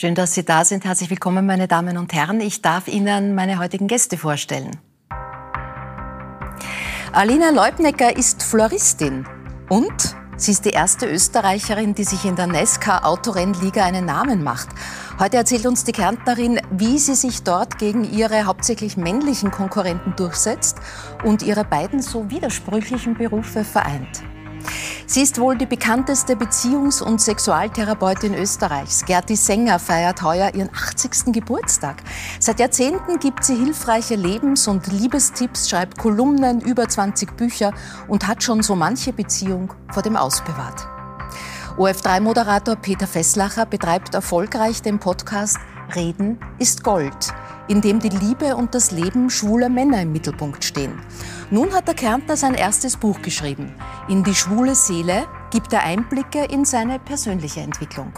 Schön, dass Sie da sind. Herzlich willkommen, meine Damen und Herren. Ich darf Ihnen meine heutigen Gäste vorstellen. Alina Leubnecker ist Floristin und sie ist die erste Österreicherin, die sich in der Nesca Autorennliga einen Namen macht. Heute erzählt uns die Kärntnerin, wie sie sich dort gegen ihre hauptsächlich männlichen Konkurrenten durchsetzt und ihre beiden so widersprüchlichen Berufe vereint. Sie ist wohl die bekannteste Beziehungs- und Sexualtherapeutin Österreichs. Gerti Sänger feiert heuer ihren 80. Geburtstag. Seit Jahrzehnten gibt sie hilfreiche Lebens- und Liebestipps, schreibt Kolumnen, über 20 Bücher und hat schon so manche Beziehung vor dem Aus bewahrt. OF3-Moderator Peter Fesslacher betreibt erfolgreich den Podcast Reden ist Gold, in dem die Liebe und das Leben schwuler Männer im Mittelpunkt stehen. Nun hat der Kärntner sein erstes Buch geschrieben. In die schwule Seele gibt er Einblicke in seine persönliche Entwicklung.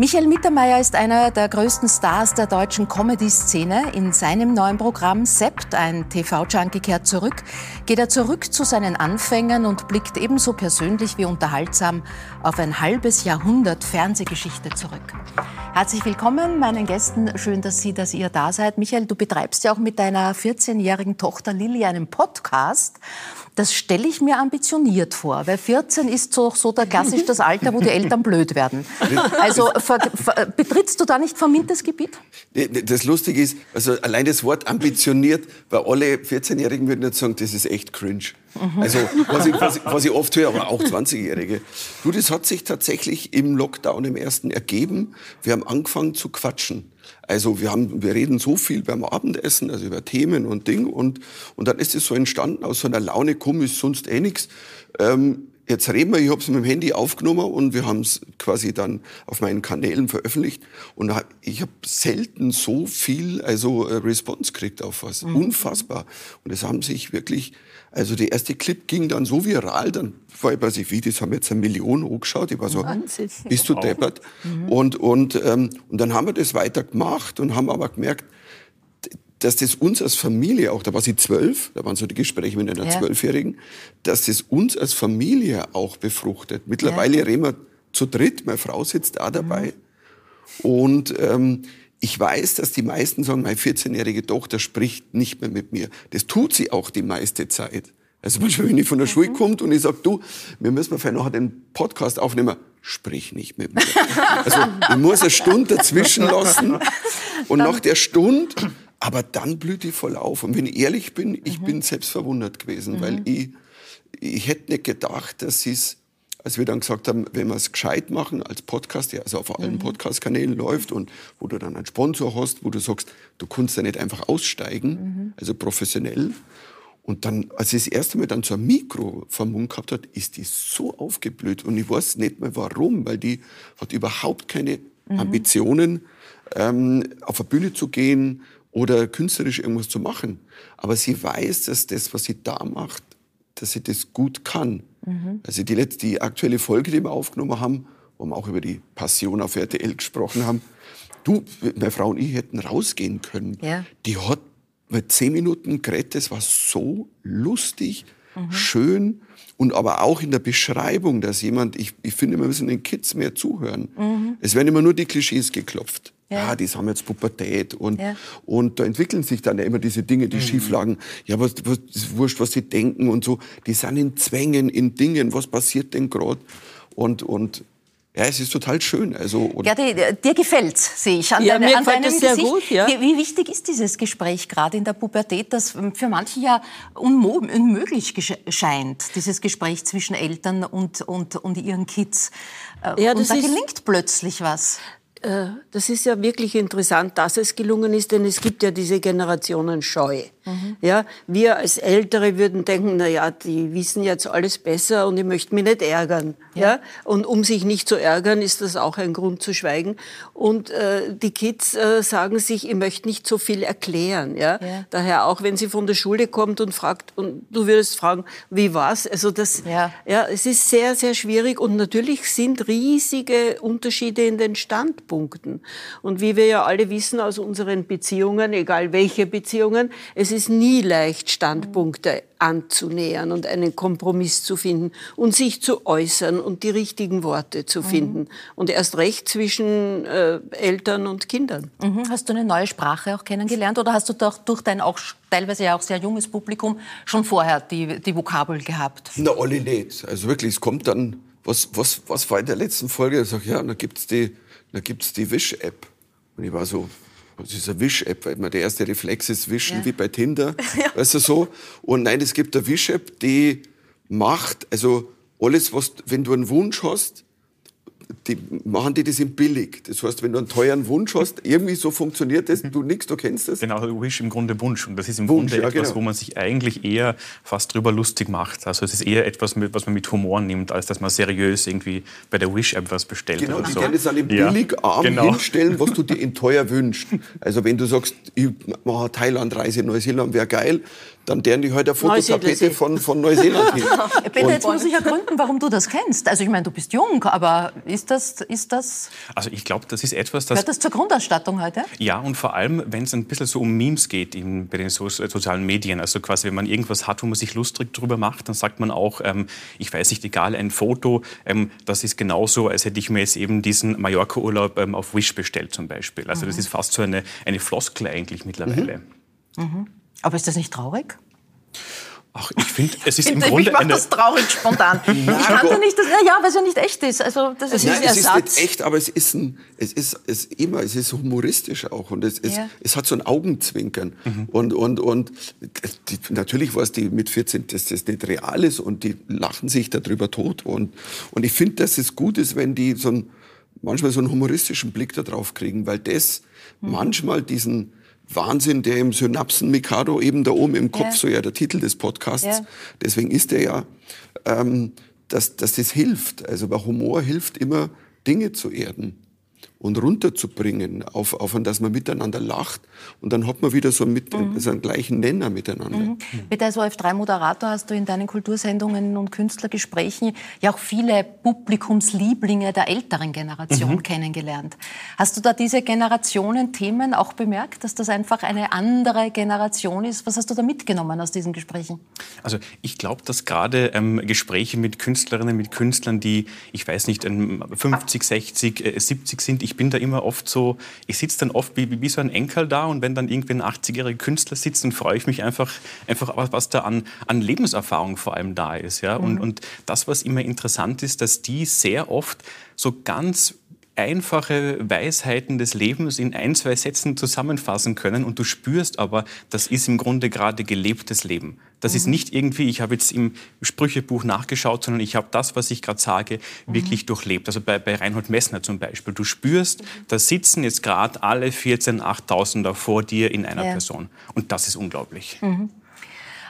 Michael Mittermeier ist einer der größten Stars der deutschen Comedy-Szene. In seinem neuen Programm Sept, ein TV-Junkie kehrt zurück, geht er zurück zu seinen Anfängen und blickt ebenso persönlich wie unterhaltsam auf ein halbes Jahrhundert Fernsehgeschichte zurück. Herzlich willkommen meinen Gästen. Schön, dass Sie, dass ihr da seid. Michael, du betreibst ja auch mit deiner 14-jährigen Tochter Lilly einen Podcast. Das stelle ich mir ambitioniert vor, weil 14 ist so, so der klassisch das Alter, wo die Eltern blöd werden. Also ver, ver, betrittst du da nicht vermintes Gebiet? Das Lustige ist, also allein das Wort ambitioniert, weil alle 14-Jährigen würden jetzt sagen, das ist echt cringe. Mhm. Also was ich, was, was ich, oft höre, aber auch 20-Jährige. Du, das hat sich tatsächlich im Lockdown im ersten ergeben. Wir haben angefangen zu quatschen. Also wir haben, wir reden so viel beim Abendessen, also über Themen und Ding und und dann ist es so entstanden aus so einer Laune, komm, ist sonst eh nichts. Ähm, jetzt reden wir, ich habe es mit dem Handy aufgenommen und wir haben es quasi dann auf meinen Kanälen veröffentlicht und ich habe selten so viel also äh, Response gekriegt auf was, mhm. unfassbar. Und es haben sich wirklich also der erste Clip ging dann so viral, dann war ich bei sich, wie, das haben jetzt eine Million hochgeschaut. Ich war so, Wahnsinn. bist du deppert? Mhm. Und, und, ähm, und dann haben wir das weiter gemacht und haben aber gemerkt, dass das uns als Familie auch, da war sie zwölf, da waren so die Gespräche mit einer Zwölfjährigen, ja. dass das uns als Familie auch befruchtet. Mittlerweile ja. reden wir zu dritt, meine Frau sitzt da dabei. Mhm. Und ähm, ich weiß, dass die meisten sagen, meine 14-jährige Tochter spricht nicht mehr mit mir. Das tut sie auch die meiste Zeit. Also manchmal, wenn ich von der Schule mhm. komme und ich sage, du, wir müssen mal nachher den Podcast aufnehmen, sprich nicht mit mir. Also ich muss eine Stunde dazwischen lassen und nach der Stunde, aber dann blüht die voll auf. Und wenn ich ehrlich bin, ich mhm. bin selbst verwundert gewesen, mhm. weil ich, ich hätte nicht gedacht, dass sie es als wir dann gesagt haben, wenn wir es gescheit machen als Podcast, der also auf allen mhm. Podcast-Kanälen läuft und wo du dann einen Sponsor hast, wo du sagst, du kannst ja nicht einfach aussteigen, mhm. also professionell. Und dann, als sie das erste Mal dann so ein Mikro vom Mund gehabt hat, ist die so aufgeblüht. Und ich weiß nicht mehr warum, weil die hat überhaupt keine mhm. Ambitionen, ähm, auf eine Bühne zu gehen oder künstlerisch irgendwas zu machen. Aber sie weiß, dass das, was sie da macht, dass sie das gut kann. Mhm. Also die, letzte, die aktuelle Folge, die wir aufgenommen haben, wo wir auch über die Passion auf RTL gesprochen haben, du, meine Frau und ich hätten rausgehen können. Ja. Die hat mit zehn Minuten geredet, das war so lustig, mhm. schön und aber auch in der Beschreibung, dass jemand, ich, ich finde, wir müssen den Kids mehr zuhören. Mhm. Es werden immer nur die Klischees geklopft. Ja. Ah, die haben jetzt Pubertät und, ja. und da entwickeln sich dann ja immer diese Dinge, die mhm. schieflagen. Ja, was, was ist wurscht, was sie denken und so. Die sind in Zwängen, in Dingen. Was passiert denn gerade? Und, und ja, es ist total schön. Also, ja, dir, dir gefällt's, sehe ich. An ja, deine, mir an gefällt es sehr Gesicht. gut. Ja. Wie, wie, wichtig ist dieses Gespräch gerade in der Pubertät, das für manche ja unmöglich scheint, dieses Gespräch zwischen Eltern und, und, und ihren Kids. Äh, ja, und da gelingt plötzlich was. Äh, das ist ja wirklich interessant, dass es gelungen ist, denn es gibt ja diese Generationenscheu. Mhm. Ja, wir als Ältere würden denken, na ja, die wissen jetzt alles besser und ich möchte mich nicht ärgern. Ja. ja. Und um sich nicht zu ärgern, ist das auch ein Grund zu schweigen. Und äh, die Kids äh, sagen sich, ich möchte nicht so viel erklären. Ja? ja. Daher auch, wenn sie von der Schule kommt und fragt, und du würdest fragen, wie war's? Also das, ja. ja, es ist sehr, sehr schwierig und natürlich sind riesige Unterschiede in den Standpunkten. Und wie wir ja alle wissen aus unseren Beziehungen, egal welche Beziehungen, es ist ist nie leicht, Standpunkte anzunähern und einen Kompromiss zu finden und sich zu äußern und die richtigen Worte zu finden. Mhm. Und erst recht zwischen äh, Eltern und Kindern. Mhm. Hast du eine neue Sprache auch kennengelernt oder hast du doch durch dein auch teilweise ja auch sehr junges Publikum schon vorher die, die Vokabel gehabt? Na, alle nicht. Also wirklich, es kommt dann, was, was, was war in der letzten Folge? Ich sage, ja, da gibt's die, die Wish-App. Und ich war so, das ist eine Wish-App, weil man der erste Reflex ist Wischen, ja. wie bei Tinder, ja. weißt du so. Und nein, es gibt eine Wish-App, die macht, also alles, was, wenn du einen Wunsch hast, die machen die das in billig. Das heißt, wenn du einen teuren Wunsch hast, irgendwie so funktioniert das, du nix, du kennst das. Genau, Wish im Grunde Wunsch. Und das ist im Wunsch, Grunde ja, etwas, genau. wo man sich eigentlich eher fast drüber lustig macht. Also es ist eher etwas, was man mit Humor nimmt, als dass man seriös irgendwie bei der Wish-App was bestellt. Genau, die so. können es dann im Billigarm ja, genau. hinstellen, was du dir in teuer wünschst. Also wenn du sagst, ich mache Thailand-Reise, Neuseeland wäre geil, dann deren die heute eine Fototapete von, von Neuseeland hin. Bitte, jetzt muss ich ergründen, warum du das kennst. Also ich meine, du bist jung, aber ist das... Ist das also ich glaube, das ist etwas, das... Gehört das zur Grundausstattung heute? Ja, und vor allem, wenn es ein bisschen so um Memes geht in, bei den so, sozialen Medien. Also quasi, wenn man irgendwas hat, wo man sich lustig drüber macht, dann sagt man auch, ähm, ich weiß nicht, egal, ein Foto, ähm, das ist genauso, als hätte ich mir jetzt eben diesen Mallorca-Urlaub ähm, auf Wish bestellt zum Beispiel. Also mhm. das ist fast so eine, eine Floskel eigentlich mittlerweile. Mhm. Mhm. Aber ist das nicht traurig? Ach, ich finde, es ist im Grunde ich eine... das traurig spontan. ich kannte nicht, dass, ja, weil es ja nicht echt ist. Also das ist Nein, es ist nicht echt, aber es ist ein, es ist, es immer, es ist humoristisch auch und es, es, ja. es hat so ein Augenzwinkern mhm. und und und die, natürlich war es die mit 14, dass das nicht real ist und die lachen sich darüber tot und und ich finde, dass es gut ist, wenn die so ein, manchmal so einen humoristischen Blick darauf kriegen, weil das mhm. manchmal diesen Wahnsinn, der im Synapsen-Mikado eben da oben im Kopf, ja. so ja der Titel des Podcasts, ja. deswegen ist er ja, ähm, dass, dass das hilft. Also bei Humor hilft immer, Dinge zu erden und runterzubringen, auf, auf dass man miteinander lacht. Und dann hat man wieder so, mit, mhm. so einen gleichen Nenner miteinander. Mhm. Mit als OF3-Moderator hast du in deinen Kultursendungen und Künstlergesprächen ja auch viele Publikumslieblinge der älteren Generation mhm. kennengelernt. Hast du da diese Generationen-Themen auch bemerkt, dass das einfach eine andere Generation ist? Was hast du da mitgenommen aus diesen Gesprächen? Also ich glaube, dass gerade ähm, Gespräche mit Künstlerinnen, mit Künstlern, die, ich weiß nicht, 50, 60, äh, 70 sind, ich bin da immer oft so, ich sitze dann oft wie, wie so ein Enkel da und wenn dann irgendwie ein 80-jähriger Künstler sitzt, dann freue ich mich einfach, einfach was da an, an Lebenserfahrung vor allem da ist. Ja? Und, mhm. und das, was immer interessant ist, dass die sehr oft so ganz einfache Weisheiten des Lebens in ein, zwei Sätzen zusammenfassen können und du spürst aber, das ist im Grunde gerade gelebtes Leben. Das mhm. ist nicht irgendwie, ich habe jetzt im Sprüchebuch nachgeschaut, sondern ich habe das, was ich gerade sage, mhm. wirklich durchlebt. Also bei, bei Reinhold Messner zum Beispiel. Du spürst, mhm. da sitzen jetzt gerade alle 14 8000er vor dir in einer ja. Person. Und das ist unglaublich. Mhm.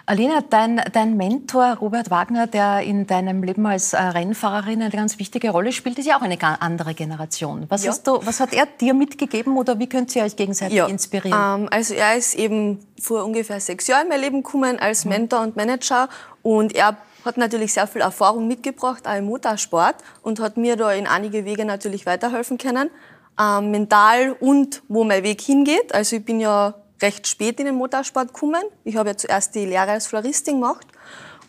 Alina, dein, dein Mentor Robert Wagner, der in deinem Leben als äh, Rennfahrerin eine ganz wichtige Rolle spielt, ist ja auch eine andere Generation. Was, ja. du, was hat er dir mitgegeben oder wie könnt ihr euch gegenseitig ja. inspirieren? Ähm, also er ist eben vor ungefähr sechs Jahren in mein Leben gekommen als mhm. Mentor und Manager und er hat natürlich sehr viel Erfahrung mitgebracht, auch im Motorsport und hat mir da in einige Wege natürlich weiterhelfen können, ähm, mental und wo mein Weg hingeht. Also ich bin ja recht spät in den Motorsport gekommen. Ich habe ja zuerst die Lehre als Floristin gemacht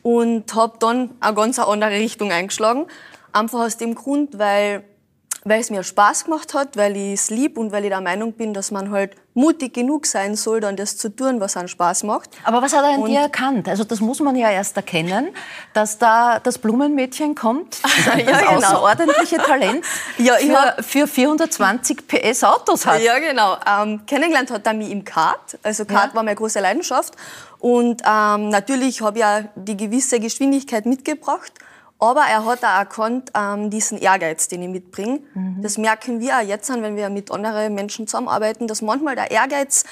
und habe dann eine ganz andere Richtung eingeschlagen. Einfach aus dem Grund, weil weil es mir Spaß gemacht hat, weil ich es lieb und weil ich der Meinung bin, dass man halt mutig genug sein soll, dann das zu tun, was einen Spaß macht. Aber was hat er an und dir erkannt? Also das muss man ja erst erkennen, dass da das Blumenmädchen kommt, das ja, genau. außerordentliche Talent ja, für, für 420 PS Autos hat. Ja, genau. Ähm, kennengelernt hat er mich im Kart. Also Kart ja. war meine große Leidenschaft. Und ähm, natürlich habe ich ja die gewisse Geschwindigkeit mitgebracht. Aber er hat auch erkannt, ähm, diesen Ehrgeiz, den ich mitbringe. Mhm. Das merken wir auch jetzt an, wenn wir mit anderen Menschen zusammenarbeiten, dass manchmal der Ehrgeiz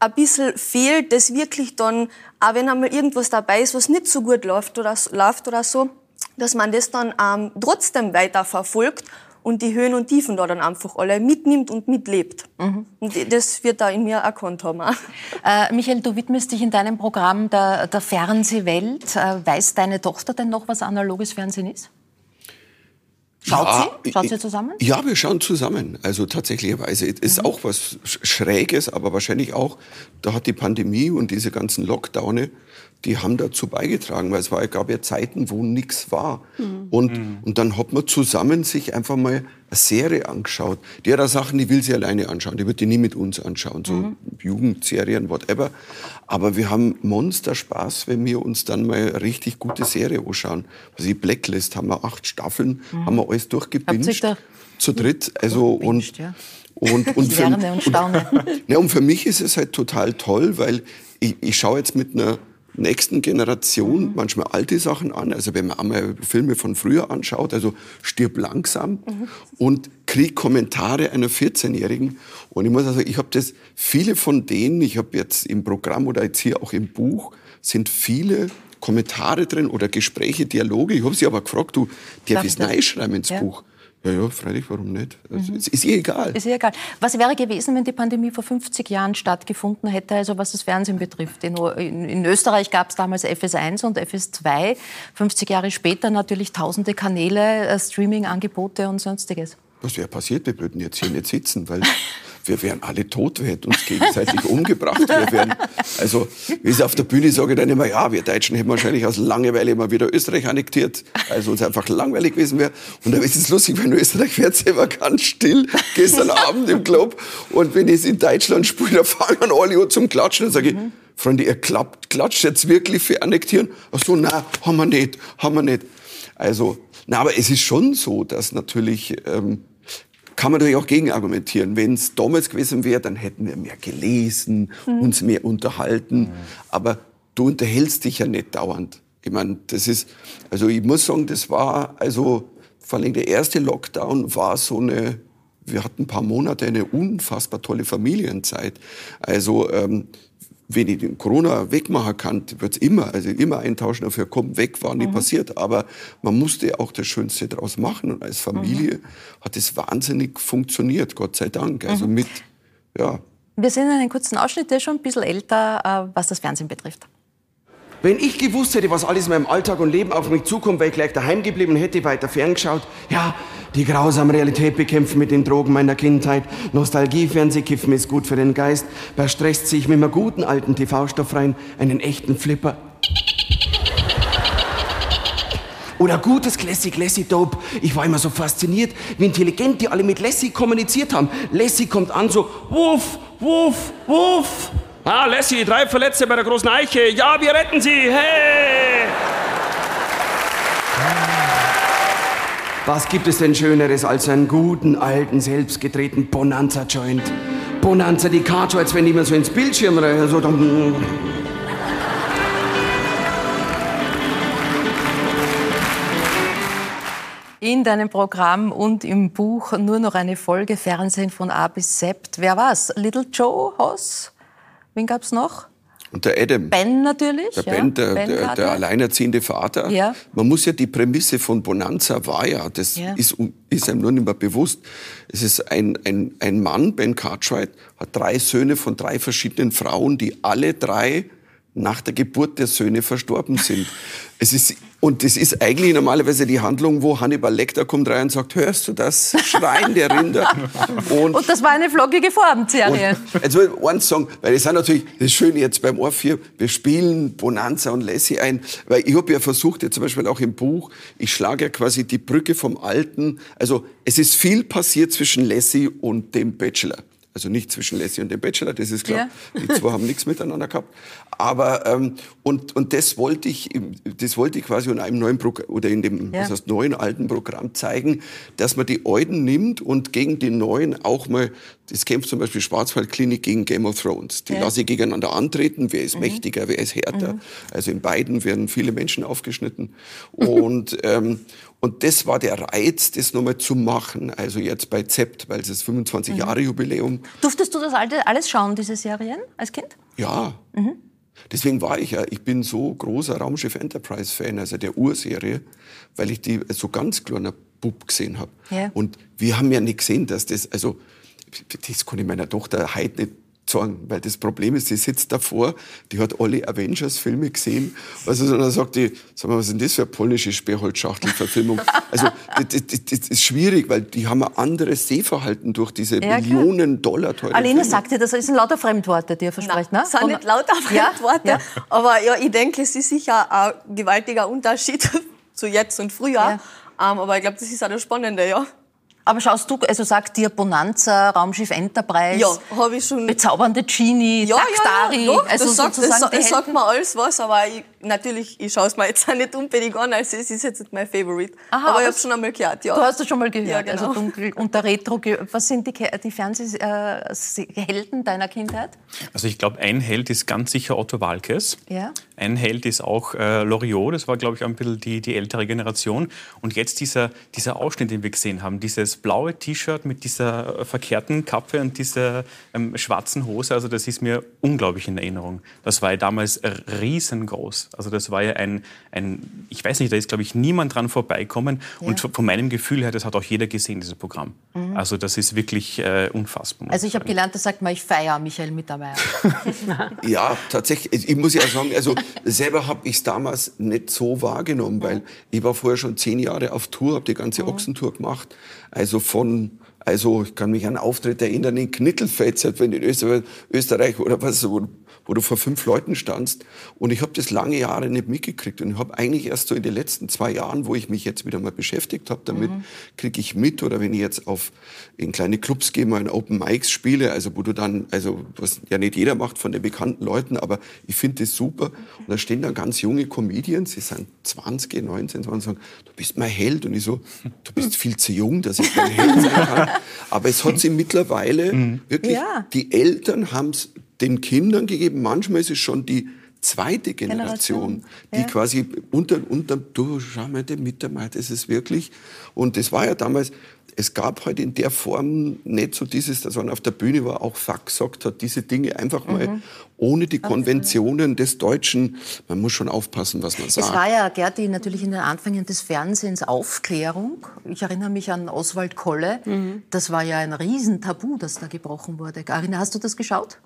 ein bisschen fehlt, das wirklich dann, auch wenn einmal irgendwas dabei ist, was nicht so gut läuft oder, läuft oder so, dass man das dann ähm, trotzdem weiter verfolgt und die Höhen und Tiefen da dann einfach alle mitnimmt und mitlebt. Mhm. Und das wird da in mir erkannt haben. Äh, Michael, du widmest dich in deinem Programm der, der Fernsehwelt. Äh, weiß deine Tochter denn noch, was analoges Fernsehen ist? Schaut Ja, sie? Schaut sie zusammen? Ja, wir schauen zusammen. Also tatsächlicherweise ist Mhm. auch was Sch- Schräges, aber wahrscheinlich auch, da hat die Pandemie und diese ganzen Lockdowne, die haben dazu beigetragen, weil es war, gab ja Zeiten, wo nichts war. Mhm. Und, und dann hat man zusammen sich einfach mal eine Serie angeschaut. Die hat auch Sachen, die will sie alleine anschauen, die wird die nie mit uns anschauen, so Mhm. Jugendserien, whatever. Aber wir haben Monster Spaß, wenn wir uns dann mal eine richtig gute Serie anschauen. Also die Blacklist haben wir acht Staffeln, haben wir alles Mhm. Da zu dritt. Also und, durchgebinged, ja. und, und, für, und staune. ja, und für mich ist es halt total toll, weil ich, ich schaue jetzt mit einer nächsten Generation Mhm. manchmal alte Sachen an. Also wenn man einmal Filme von früher anschaut, also stirb langsam Mhm. und krieg Kommentare einer 14-Jährigen. Und ich muss also, ich habe das, viele von denen, ich habe jetzt im Programm oder jetzt hier auch im Buch, sind viele Kommentare drin oder Gespräche, Dialoge. Ich habe sie aber gefragt, du, ich das? reinschreiben ins Ja. Buch? Ja, ja, freilich, warum nicht? Also, es Ist ihr egal. Ist ja egal. Was wäre gewesen, wenn die Pandemie vor 50 Jahren stattgefunden hätte, also was das Fernsehen betrifft? In, in, in Österreich gab es damals FS1 und FS2. 50 Jahre später natürlich tausende Kanäle, äh, Streaming-Angebote und sonstiges. Was wäre passiert? Wir würden jetzt hier nicht sitzen, weil wir wären alle tot, wir hätten uns gegenseitig umgebracht. Wir wären, also, wie ich auf der Bühne sage, dann immer, ja, wir Deutschen hätten wahrscheinlich aus Langeweile mal wieder Österreich annektiert, also uns einfach langweilig gewesen wäre. Und dann ist es lustig, wenn Österreich wird immer ganz still, gestern Abend im Club. Und wenn ich es in Deutschland spiele, da fangen alle an zum Klatschen. Dann sage ich, Freunde, ihr klappt, klatscht jetzt wirklich für annektieren? Ach so, na, haben wir nicht, haben wir nicht. Also, na, aber es ist schon so, dass natürlich, ähm, kann man natürlich auch gegen argumentieren. Wenn es damals gewesen wäre, dann hätten wir mehr gelesen, uns mehr unterhalten. Aber du unterhältst dich ja nicht dauernd. Ich meine, das ist, also ich muss sagen, das war, also vor allem der erste Lockdown war so eine, wir hatten ein paar Monate eine unfassbar tolle Familienzeit. Also ähm, wenn ich den Corona wegmachen kann, wird's immer, also immer eintauschen dafür, komm, weg, war nie passiert. Aber man musste auch das Schönste draus machen. Und als Familie hat es wahnsinnig funktioniert, Gott sei Dank. Also mit, ja. Wir sehen einen kurzen Ausschnitt, der ist schon ein bisschen älter, äh, was das Fernsehen betrifft. Wenn ich gewusst hätte, was alles in meinem Alltag und Leben auf mich zukommt, weil ich gleich daheim geblieben hätte, weiter ferngeschaut, ja, die grausame Realität bekämpfen mit den Drogen meiner Kindheit, Nostalgie, Fernsehkiffen ist gut für den Geist, bei Stress ziehe ich mit einem guten alten TV-Stoff rein, einen echten Flipper. Oder gutes Classic Lassie Dope. Ich war immer so fasziniert, wie intelligent die alle mit Lassie kommuniziert haben. Lassie kommt an so, wuff, wuff, wuff. Ah, Lassie, drei Verletzte bei der großen Eiche. Ja, wir retten sie. Hey! Was gibt es denn Schöneres als einen guten, alten, selbstgedrehten Bonanza-Joint? Bonanza die Kato, als wenn die mir so ins Bildschirm rein- so dann. In deinem Programm und im Buch nur noch eine Folge Fernsehen von A bis Z. Wer war's? Little Joe Hoss? Wen gab's noch? Und der Adam. Ben natürlich. Der ja. Ben, der, Ben der, der alleinerziehende Vater. Ja. Man muss ja die Prämisse von Bonanza war ja, das Ja. Ist, ist einem nur nicht mehr bewusst. Es ist ein, ein, ein Mann, Ben Cartwright, hat drei Söhne von drei verschiedenen Frauen, die alle drei nach der Geburt der Söhne verstorben sind. Es ist, und das ist eigentlich normalerweise die Handlung, wo Hannibal Lecter kommt rein und sagt, hörst du das Schreien der Rinder? Und Und das war eine vloggige Formserie. und, also eins sagen, weil das ist natürlich das Schöne jetzt beim Orpheum, wir spielen Bonanza und Lassie ein, weil ich habe ja versucht, jetzt zum Beispiel auch im Buch, ich schlage ja quasi die Brücke vom Alten, also es ist viel passiert zwischen Lassie und dem Bachelor. Also nicht zwischen Lassie und dem Bachelor, das ist klar. Die zwei haben nichts miteinander gehabt. Aber ähm, und und das wollte ich, das wollte ich quasi in einem neuen Programm oder in dem Ja. was heißt, neuen alten Programm zeigen, dass man die Alten nimmt und gegen die Neuen auch mal, das kämpft zum Beispiel Schwarzwaldklinik gegen Game of Thrones. Die Ja. Mhm. lasse ich gegeneinander antreten, wer ist mächtiger, wer ist härter. Also in beiden werden viele Menschen aufgeschnitten. Und, ähm, und das war der Reiz, das nochmal zu machen. Also jetzt bei Zept, weil es ist 25 Jahre Jubiläum. Durftest du das alles schauen, diese Serien, als Kind? Ja. Deswegen war ich ja, ich bin so großer Raumschiff Enterprise Fan, also der Urserie, weil ich die so ganz kleiner Bub gesehen habe. Ja. Und wir haben ja nicht gesehen, dass das, also das kann ich meiner Tochter heute nicht sagen, weil das Problem ist, sie sitzt davor, die hat alle Avengers-Filme gesehen. Also dann sagt die, sag mal, was ist denn das für eine polnische Sperrholzschachtel-Verfilmung? also das, das, das, ist schwierig, weil die haben ein anderes Sehverhalten durch diese ja, Millionen Dollar teuren Alina sagte, das sind lauter Fremdworte, die er verspricht, Nein, ne? Das sind nicht lauter Fremdworte, ja? Ja. aber ja, ich denke, es ist sicher ein gewaltiger Unterschied zu jetzt und früher. Ja. Um, ähm, aber ich glaube, das ist auch das Spannende, ja. Aber schaust du, also sagt dir Bonanza, Raumschiff Enterprise, ja, habe ich schon. Bezaubernde Genie, ja, Daktari, ja, ja. also das, sagt, das, das sagt mir alles was, aber ich, natürlich, ich schaue es mir jetzt auch nicht unbedingt an, also es ist jetzt nicht mein Favorite. Aha, aber ich habe schon einmal gehört, ja. Du hast es schon mal gehört, ja, genau. also dunkel und der Retro. Was sind die, die Fernsehhelden äh, deiner Kindheit? Also ich glaube, ein Held ist ganz sicher Otto Walkes. Ja. Ein Held ist auch äh, Loriot, das war, glaube ich, ein bisschen die, die ältere Generation. Und jetzt dieser, dieser Ausschnitt, den wir gesehen haben, dieses blaue T-Shirt mit dieser äh, verkehrten Kappe und dieser ähm, schwarzen Hose, also das ist mir unglaublich in Erinnerung. Das war ja damals riesengroß. Also das war ja ein, ein ich weiß nicht, da ist, glaube ich, niemand dran vorbeikommen. Ja. Und von meinem Gefühl her, das hat auch jeder gesehen, dieses Programm. Mhm. Also das ist wirklich äh, unfassbar. Also ich habe gelernt, das sagt man, ich feiere Michael Mittermeier. ja, tatsächlich. Ich muss ja sagen, also selber habe ich es damals nicht so wahrgenommen, weil ich war vorher schon zehn Jahre auf Tour, habe die ganze mhm. Ochsentour gemacht. Also von also ich kann mich an einen Auftritt erinnern in Knittelfeld, wenn in Österreich oder was, wo, wo du vor fünf Leuten standst. Und ich habe das lange Jahre nicht mitgekriegt. Und ich habe eigentlich erst so in den letzten zwei Jahren, wo ich mich jetzt wieder mal beschäftigt habe damit, mhm. kriege ich mit. Oder wenn ich jetzt auf in kleine Clubs gehe, mal in Open Mics spiele, also wo du dann, also was ja nicht jeder macht von den bekannten Leuten, aber ich finde das super. Und da stehen dann ganz junge Comedians, die sind 20, 19, 20, und sagen, du bist mein Held. Und ich so, du bist viel zu jung, dass ich dein Held sein kann. Aber es hat sich mittlerweile mhm. wirklich, ja. die Eltern haben es den Kindern gegeben. Manchmal ist es schon die zweite Generation, Generation. die ja. quasi unter, unter, du schau mal, der Mittermeier, das ist wirklich. Und das war ja damals, es gab halt in der Form nicht so dieses, dass man auf der Bühne war, auch Fuck gesagt hat, diese Dinge einfach mal mhm. Ohne die Konventionen des Deutschen. Man muss schon aufpassen, was man sagt. Es war ja, Gerti, natürlich in den Anfängen des Fernsehens Aufklärung. Ich erinnere mich an Oswald Kolle. Mhm. Das war ja ein Riesentabu, das da gebrochen wurde. Arina, hast du das geschaut?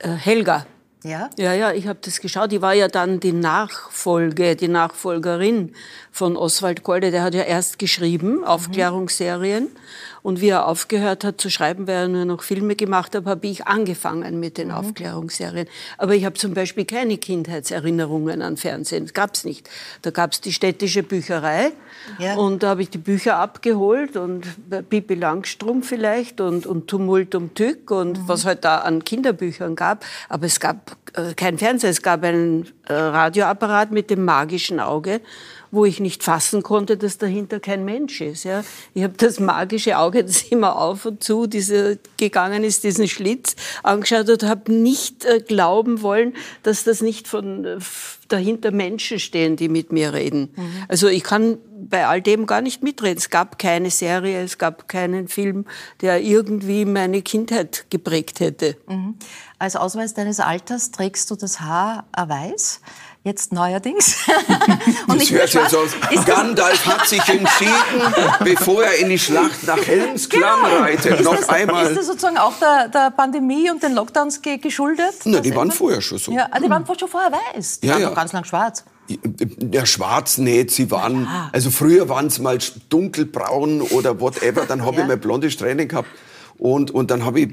Äh, Helga. Ja? Ja, ja, ich habe das geschaut. Die war ja dann die Nachfolge, die Nachfolgerin von Oswald Kolde. Der hat ja erst geschrieben, Aufklärungsserien. Mhm. Und wie er aufgehört hat zu schreiben, weil er nur noch Filme gemacht hat, habe ich angefangen mit den mhm. Aufklärungsserien. Aber ich habe zum Beispiel keine Kindheitserinnerungen an Fernsehen. Das gab es nicht. Da gab es die städtische Bücherei. Ja. Und da habe ich die Bücher abgeholt und Pippi Langstrumpf vielleicht und, und Tumult um Tück und mhm. was halt da an Kinderbüchern gab. Aber es gab äh, kein Fernseher, es gab einen äh, Radioapparat mit dem magischen Auge wo ich nicht fassen konnte, dass dahinter kein Mensch ist. Ja. Ich habe das magische Auge, das immer auf und zu diese, gegangen ist, diesen Schlitz angeschaut und habe nicht äh, glauben wollen, dass das nicht von äh, dahinter Menschen stehen, die mit mir reden. Mhm. Also ich kann bei all dem gar nicht mitreden. Es gab keine Serie, es gab keinen Film, der irgendwie meine Kindheit geprägt hätte. Mhm. Als Ausweis deines Alters trägst du das Haar weiß jetzt neuerdings. Und das hört ja so aus. Gandalf hat sich entschieden, bevor er in die Schlacht nach Helmsklamm genau. reitet, noch das, einmal. Ist das sozusagen auch der, der Pandemie und den Lockdowns geschuldet? Na, die waren vorher schon so. Ja, ah, die waren schon vorher weiß. Die ja, waren ja. ganz lang schwarz. Ja, schwarz nicht, sie waren, ja. also früher waren sie mal dunkelbraun oder whatever, dann habe ja. ich mal blonde Strähnen gehabt. Und, und dann habe ich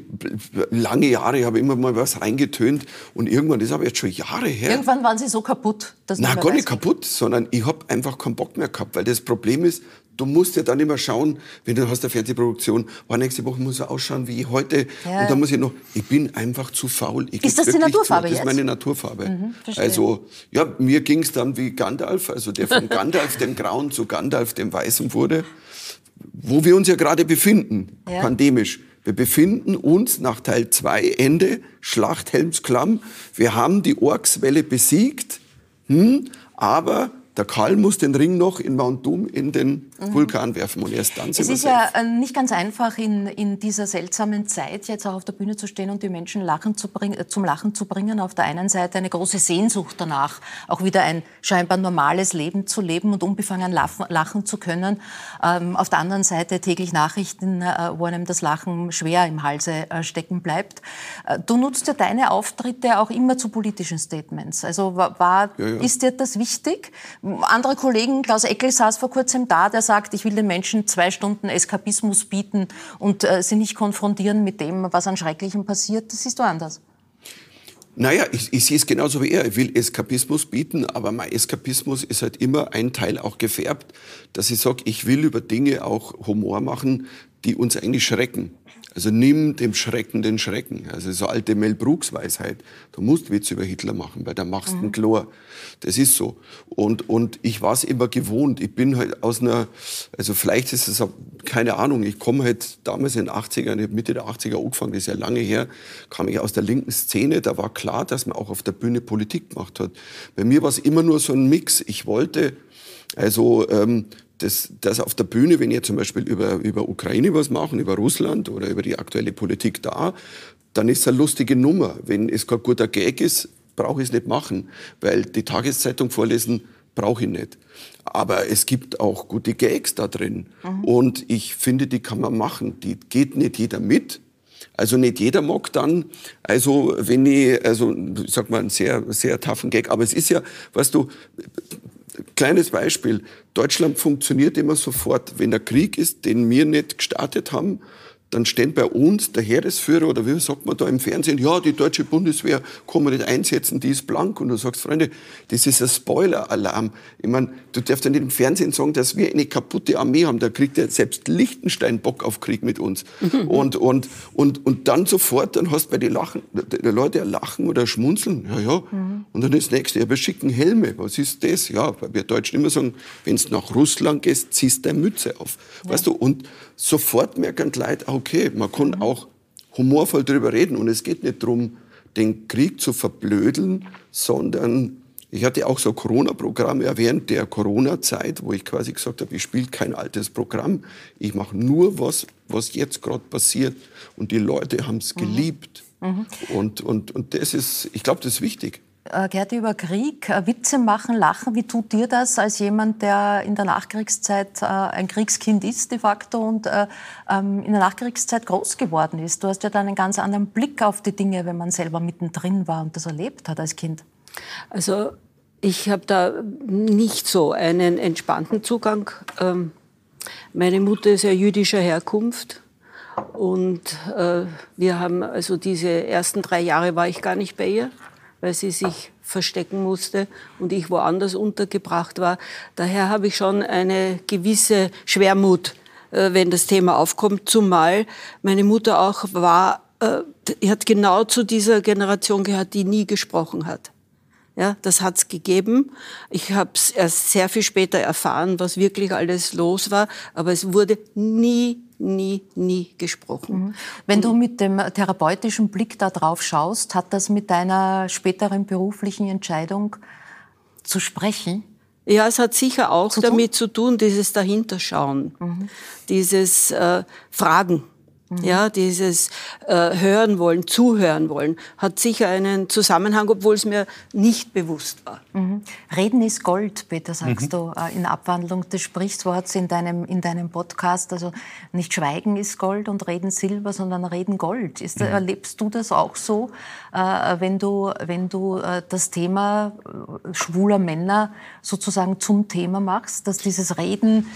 lange Jahre habe immer mal was reingetönt und irgendwann das ist aber jetzt schon Jahre her. Irgendwann waren Sie so kaputt, dass Nein, gar nicht kaputt, sondern ich habe einfach keinen Bock mehr gehabt, weil das Problem ist, du musst ja dann immer schauen, wenn du hast eine Fernsehproduktion, war nächste Woche muss er ausschauen wie heute ja. und dann muss ich noch, ich bin einfach zu faul. Ich ist das die Naturfarbe zu, Das ist meine Naturfarbe. Mhm, also ja, mir ging es dann wie Gandalf, also der von Gandalf dem Grauen zu Gandalf dem Weißen wurde, wo wir uns ja gerade befinden, ja. pandemisch. Wir befinden uns nach Teil 2, Ende, Schlacht Helmsklamm. Wir haben die Orkswelle besiegt, hm, aber der Karl muss den Ring noch in Mount Doom in den mhm. Vulkan werfen und erst dann sind Es ist ja äh, nicht ganz einfach, in, in dieser seltsamen Zeit jetzt auch auf der Bühne zu stehen und die Menschen lachen zu bring, äh, zum Lachen zu bringen. Auf der einen Seite eine große Sehnsucht danach, auch wieder ein scheinbar normales Leben zu leben und unbefangen lachen, lachen zu können. Ähm, auf der anderen Seite täglich Nachrichten, äh, wo einem das Lachen schwer im Halse äh, stecken bleibt. Du nutzt ja deine Auftritte auch immer zu politischen Statements. Also war, war ja, ja. ist dir das wichtig? Andere Kollegen, Klaus Eckel saß vor kurzem da, der sagt, ich will den Menschen zwei Stunden Eskapismus bieten und äh, sie nicht konfrontieren mit dem, was an Schrecklichem passiert. Das du anders. Naja, ich, ich sehe es genauso wie er. Ich will Eskapismus bieten, aber mein Eskapismus ist halt immer ein Teil auch gefärbt, dass ich sage, ich will über Dinge auch Humor machen, die uns eigentlich schrecken. Also nimm dem Schrecken den Schrecken. Also so alte Mel Brooks Weisheit. Du musst Witz über Hitler machen, weil da machst du mhm. einen Chlor. Das ist so. Und, und ich war es immer gewohnt. Ich bin halt aus einer, also vielleicht ist es, auch, keine Ahnung, ich komme halt damals in den 80ern, ich Mitte der 80er angefangen, das ist ja lange her, kam ich aus der linken Szene, da war klar, dass man auch auf der Bühne Politik gemacht hat. Bei mir war es immer nur so ein Mix. Ich wollte, also ähm, dass, dass auf der Bühne, wenn ihr zum Beispiel über, über Ukraine was machen, über Russland oder über die aktuelle Politik da, dann ist es eine lustige Nummer. Wenn es kein guter Gag ist, brauche ich es nicht machen, weil die Tageszeitung vorlesen brauche ich nicht. Aber es gibt auch gute Gags da drin. Mhm. Und ich finde, die kann man machen. Die geht nicht jeder mit. Also nicht jeder mag dann, also wenn ich, also sag mal, einen sehr, sehr taffen Gag, aber es ist ja, weißt du, Kleines Beispiel. Deutschland funktioniert immer sofort. Wenn der Krieg ist, den wir nicht gestartet haben, dann stehen bei uns der Heeresführer oder wie sagt man da im Fernsehen, ja, die deutsche Bundeswehr kann man nicht einsetzen, die ist blank. Und du sagst, Freunde, das ist ein Spoiler-Alarm. Ich meine, du darfst ja nicht im Fernsehen sagen, dass wir eine kaputte Armee haben. Da kriegt ja selbst Liechtenstein Bock auf Krieg mit uns. und, und, und, und dann sofort, dann hast du bei den Lachen, die Leute lachen oder schmunzeln. Ja, ja. Mhm. Und dann ist das nächste, ja, wir schicken Helme. Was ist das? Ja, weil wir Deutschen immer sagen, wenn du nach Russland gehst, ziehst du deine Mütze auf. Ja. Weißt du, und sofort merken die Leute, okay, man kann mhm. auch humorvoll darüber reden. Und es geht nicht darum, den Krieg zu verblödeln, sondern ich hatte auch so Corona-Programme während der Corona-Zeit, wo ich quasi gesagt habe, ich spiele kein altes Programm. Ich mache nur was, was jetzt gerade passiert. Und die Leute haben es mhm. geliebt. Mhm. Und, und, und das ist, ich glaube, das ist wichtig. Äh, Gerti, über Krieg, äh, Witze machen, lachen. Wie tut dir das als jemand, der in der Nachkriegszeit äh, ein Kriegskind ist de facto und ähm, in der Nachkriegszeit groß geworden ist? Du hast ja dann einen ganz anderen Blick auf die Dinge, wenn man selber mittendrin war und das erlebt hat als Kind. Also ich habe da nicht so einen entspannten Zugang. Ähm, meine Mutter ist ja jüdischer Herkunft. Und wir haben, also diese ersten drei Jahre war ich gar nicht bei ihr weil sie sich verstecken musste und ich woanders untergebracht war. Daher habe ich schon eine gewisse Schwermut, äh, wenn das Thema aufkommt, zumal meine Mutter auch war, äh, hat genau zu dieser Generation gehört, die nie gesprochen hat. Ja, das hat's gegeben. Ich habe es erst sehr viel später erfahren, was wirklich alles los war, aber es wurde nie, nie, nie gesprochen. Mhm. Wenn du mit dem therapeutischen Blick da drauf schaust, hat das mit deiner späteren beruflichen Entscheidung zu sprechen? Ja, es hat sicher auch zu damit zu tun, dieses Dahinterschauen, mhm. dieses äh, Fragen. Mhm. Ja, dieses äh, Hören wollen, zuhören wollen, hat sicher einen Zusammenhang, obwohl es mir nicht bewusst war. Mhm. Reden ist Gold, Peter, sagst mhm. du äh, in Abwandlung des Sprichworts in deinem, in deinem Podcast. Also nicht Schweigen ist Gold und Reden Silber, sondern Reden Gold. Ist, mhm. Erlebst du das auch so, äh, wenn du, wenn du äh, das Thema äh, schwuler Männer sozusagen zum Thema machst, dass dieses Reden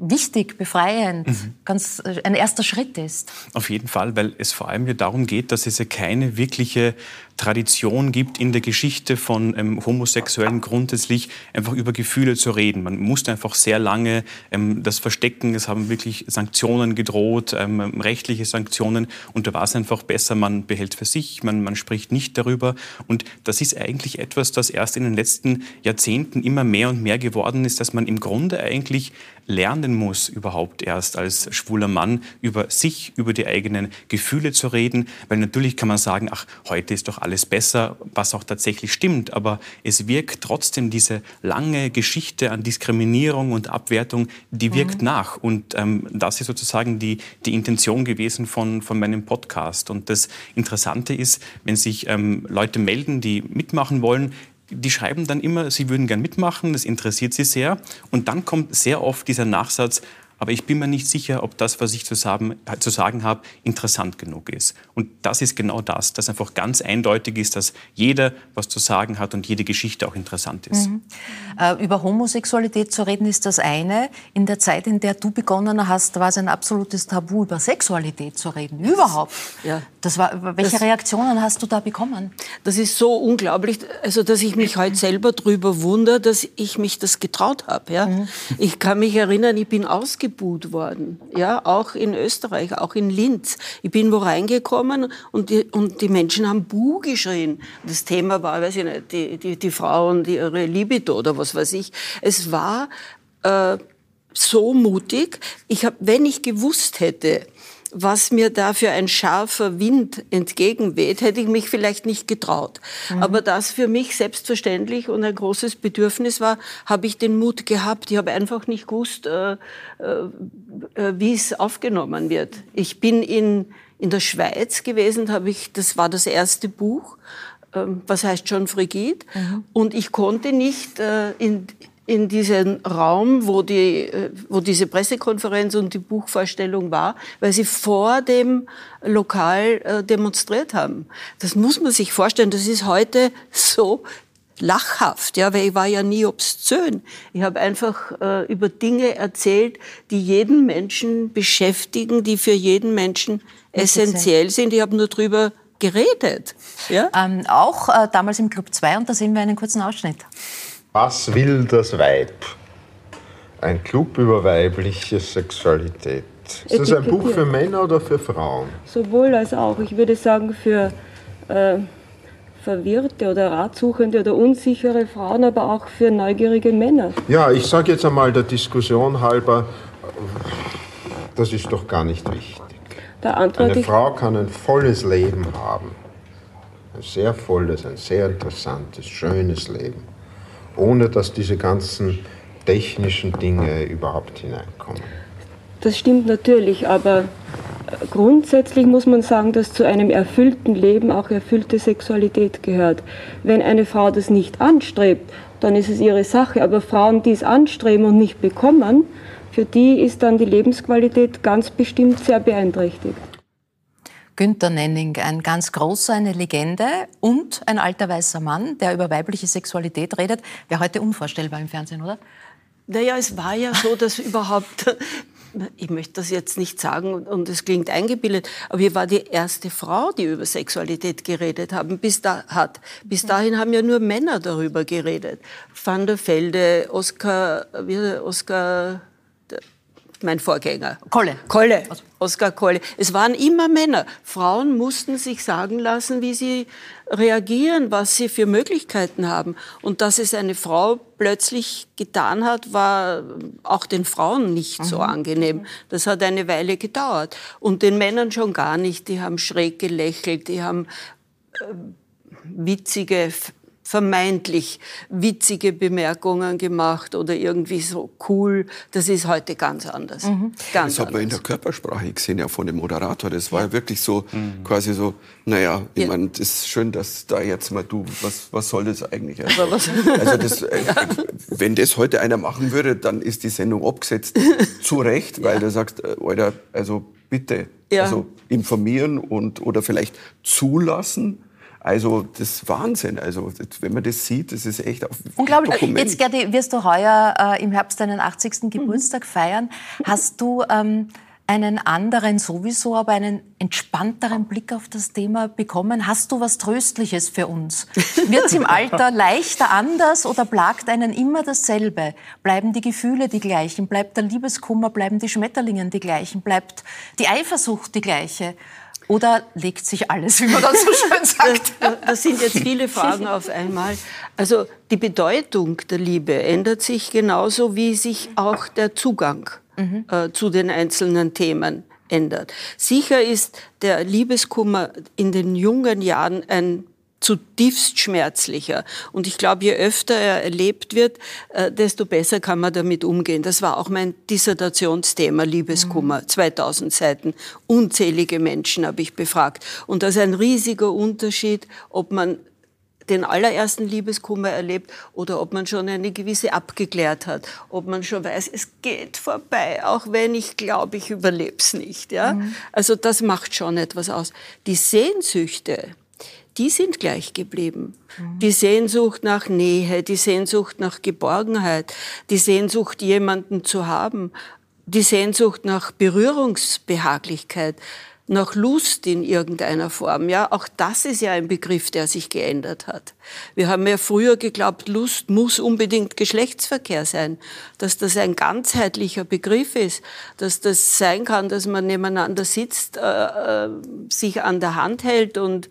wichtig, befreiend, mhm. ganz äh, ein erster Schritt ist. Auf jeden Fall, weil es vor allem ja darum geht, dass es ja keine wirkliche Tradition gibt in der Geschichte von ähm, Homosexuellen grundsätzlich einfach über Gefühle zu reden. Man musste einfach sehr lange ähm, das verstecken. Es haben wirklich Sanktionen gedroht, ähm, rechtliche Sanktionen. Und da war es einfach besser, man behält für sich, man, man spricht nicht darüber. Und das ist eigentlich etwas, das erst in den letzten Jahrzehnten immer mehr und mehr geworden ist, dass man im Grunde eigentlich lernen muss, überhaupt erst als schwuler Mann über sich, über die eigenen Gefühle zu reden. Weil natürlich kann man sagen, ach, heute ist doch alles besser, was auch tatsächlich stimmt. Aber es wirkt trotzdem diese lange Geschichte an Diskriminierung und Abwertung, die wirkt mhm. nach. Und ähm, das ist sozusagen die, die Intention gewesen von, von meinem Podcast. Und das Interessante ist, wenn sich ähm, Leute melden, die mitmachen wollen, die schreiben dann immer, sie würden gern mitmachen, das interessiert sie sehr. Und dann kommt sehr oft dieser Nachsatz, aber ich bin mir nicht sicher, ob das, was ich zu sagen, zu sagen habe, interessant genug ist. Und das ist genau das, dass einfach ganz eindeutig ist, dass jeder was zu sagen hat und jede Geschichte auch interessant ist. Mhm. Äh, über Homosexualität zu reden ist das eine. In der Zeit, in der du begonnen hast, war es ein absolutes Tabu, über Sexualität zu reden. Überhaupt. Ja. Das war, welche das, Reaktionen hast du da bekommen? Das ist so unglaublich, also dass ich mich heute selber darüber wundere, dass ich mich das getraut habe. Ja? Mhm. Ich kann mich erinnern, ich bin ausgebildet ausgebuht worden. Ja, auch in Österreich, auch in Linz. Ich bin wo reingekommen und die, und die Menschen haben Buh geschrien. Das Thema war, weiß ich nicht, die, die, die Frau und ihre Libido oder was weiß ich. Es war äh, so mutig. Ich hab, wenn ich gewusst hätte, was mir da für ein scharfer Wind entgegenweht, hätte ich mich vielleicht nicht getraut. Mhm. Aber das für mich selbstverständlich und ein großes Bedürfnis war, habe ich den Mut gehabt. Ich habe einfach nicht gewusst, äh, äh, äh wie es aufgenommen wird. Ich bin in, in der Schweiz gewesen, habe ich, das war das erste Buch, äh, was heißt schon Frigid, mhm. und ich konnte nicht äh, in, in diesen Raum, wo, die, äh, wo diese Pressekonferenz und die Buchvorstellung war, weil sie vor dem Lokal äh, demonstriert haben. Das muss man sich vorstellen. Das ist heute so lachhaft, ja, weil ich war ja nie obszön. Ich habe einfach äh, über Dinge erzählt, die jeden Menschen beschäftigen, die für jeden Menschen essentiell sind. Ich habe nur drüber geredet. Ja? Ähm, auch äh, damals im Club 2 und da sehen wir einen kurzen Ausschnitt. Was will das Weib? Ein Club über weibliche Sexualität. Ist das ein Buch für Männer oder für Frauen? Sowohl als auch. Ich würde sagen für äh, verwirrte oder ratsuchende oder unsichere Frauen, aber auch für neugierige Männer. Ja, ich sage jetzt einmal der Diskussion halber, das ist doch gar nicht wichtig. Eine Frau kann ein volles Leben haben. Ein sehr volles, ein sehr interessantes, schönes Leben ohne dass diese ganzen technischen Dinge überhaupt hineinkommen. Das stimmt natürlich, aber grundsätzlich muss man sagen, dass zu einem erfüllten Leben auch erfüllte Sexualität gehört. Wenn eine Frau das nicht anstrebt, dann ist es ihre Sache. Aber Frauen, die es anstreben und nicht bekommen, für die ist dann die Lebensqualität ganz bestimmt sehr beeinträchtigt. Günter Nenning, ein ganz großer, eine Legende und ein alter weißer Mann, der über weibliche Sexualität redet. Wäre heute unvorstellbar im Fernsehen, oder? Naja, es war ja so, dass überhaupt, ich möchte das jetzt nicht sagen und es klingt eingebildet, aber ich war die erste Frau, die über Sexualität geredet haben, bis da, hat. Bis dahin haben ja nur Männer darüber geredet. Van der Velde, Oskar, wie, Oskar mein Vorgänger. Kolle. Kolle. Oskar Kolle. Es waren immer Männer. Frauen mussten sich sagen lassen, wie sie reagieren, was sie für Möglichkeiten haben. Und dass es eine Frau plötzlich getan hat, war auch den Frauen nicht so mhm. angenehm. Das hat eine Weile gedauert. Und den Männern schon gar nicht. Die haben schräg gelächelt, die haben äh, witzige vermeintlich witzige Bemerkungen gemacht oder irgendwie so cool. Das ist heute ganz anders. Mhm. Ganz das hat man in der Körpersprache gesehen, ja, von dem Moderator. Das war ja, wirklich so, mhm. quasi so, naja, ich ja. meine, das ist schön, dass da jetzt mal du, was, was soll das eigentlich? Also, also das, äh, wenn das heute einer machen würde, dann ist die Sendung abgesetzt. Zu Recht, weil ja. du sagst, äh, Alter, also bitte, ja. also informieren und, oder vielleicht zulassen, also das ist Wahnsinn. Also wenn man das sieht, das ist echt unglaublich. Dokument. Jetzt Gerdi, wirst du heuer äh, im Herbst deinen 80. Mhm. Geburtstag feiern. Hast du ähm, einen anderen sowieso, aber einen entspannteren Blick auf das Thema bekommen? Hast du was Tröstliches für uns? Wird es im Alter leichter anders oder plagt einen immer dasselbe? Bleiben die Gefühle die gleichen? Bleibt der Liebeskummer? Bleiben die Schmetterlingen die gleichen? Bleibt die Eifersucht die gleiche? Oder legt sich alles, wie man das so schön sagt? Das, sind jetzt viele Fragen auf einmal. Also die Bedeutung der Liebe ändert sich genauso wie sich auch der Zugang mhm. äh, zu den einzelnen Themen ändert. Sicher ist der Liebeskummer in den jungen Jahren ein zutiefst schmerzlicher. Und ich glaube, je öfter er erlebt wird, äh, desto besser kann man damit umgehen. Das war auch mein Dissertationsthema, Liebeskummer, mhm. 2000 Seiten. Unzählige Menschen habe ich befragt. Und das ist ein riesiger Unterschied, ob man den allerersten Liebeskummer erlebt oder ob man schon eine gewisse abgeklärt hat, ob man schon weiß, es geht vorbei, auch wenn ich glaube, ich überlebe es nicht. Ja? Mhm. Also das macht schon etwas aus. Die Sehnsüchte, die sind gleich geblieben. Die Sehnsucht nach Nähe, die Sehnsucht nach Geborgenheit, die Sehnsucht, jemanden zu haben, die Sehnsucht nach Berührungsbehaglichkeit, nach Lust in irgendeiner Form. Ja, auch das ist ja ein Begriff, der sich geändert hat. Wir haben ja früher geglaubt, Lust muss unbedingt Geschlechtsverkehr sein, dass das ein ganzheitlicher Begriff ist, dass das sein kann, dass man nebeneinander sitzt, äh, äh sich an der Hand hält und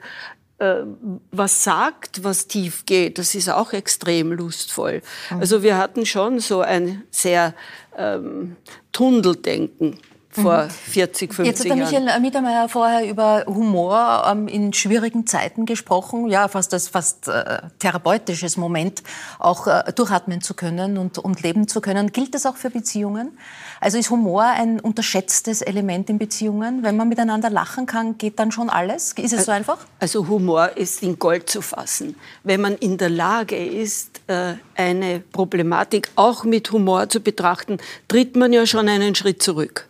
was sagt, was tief geht, das ist auch extrem lustvoll. Mhm. Also wir hatten schon so ein sehr ähm, Tunneldenken vor 40, 50 Jahren. Jetzt hat der Michael Mittermeier vorher über Humor ähm, in schwierigen Zeiten gesprochen, ja, fast als fast äh, therapeutisches Moment, auch äh, durchatmen zu können und, und leben zu können. Gilt das auch für Beziehungen? Also ist Humor ein unterschätztes Element in Beziehungen? Wenn man miteinander lachen kann, geht dann schon alles? Ist es so einfach? Also Humor ist in Gold zu fassen. Wenn man in der Lage ist, äh, eine Problematik auch mit Humor zu betrachten, tritt man ja schon einen Schritt zurück.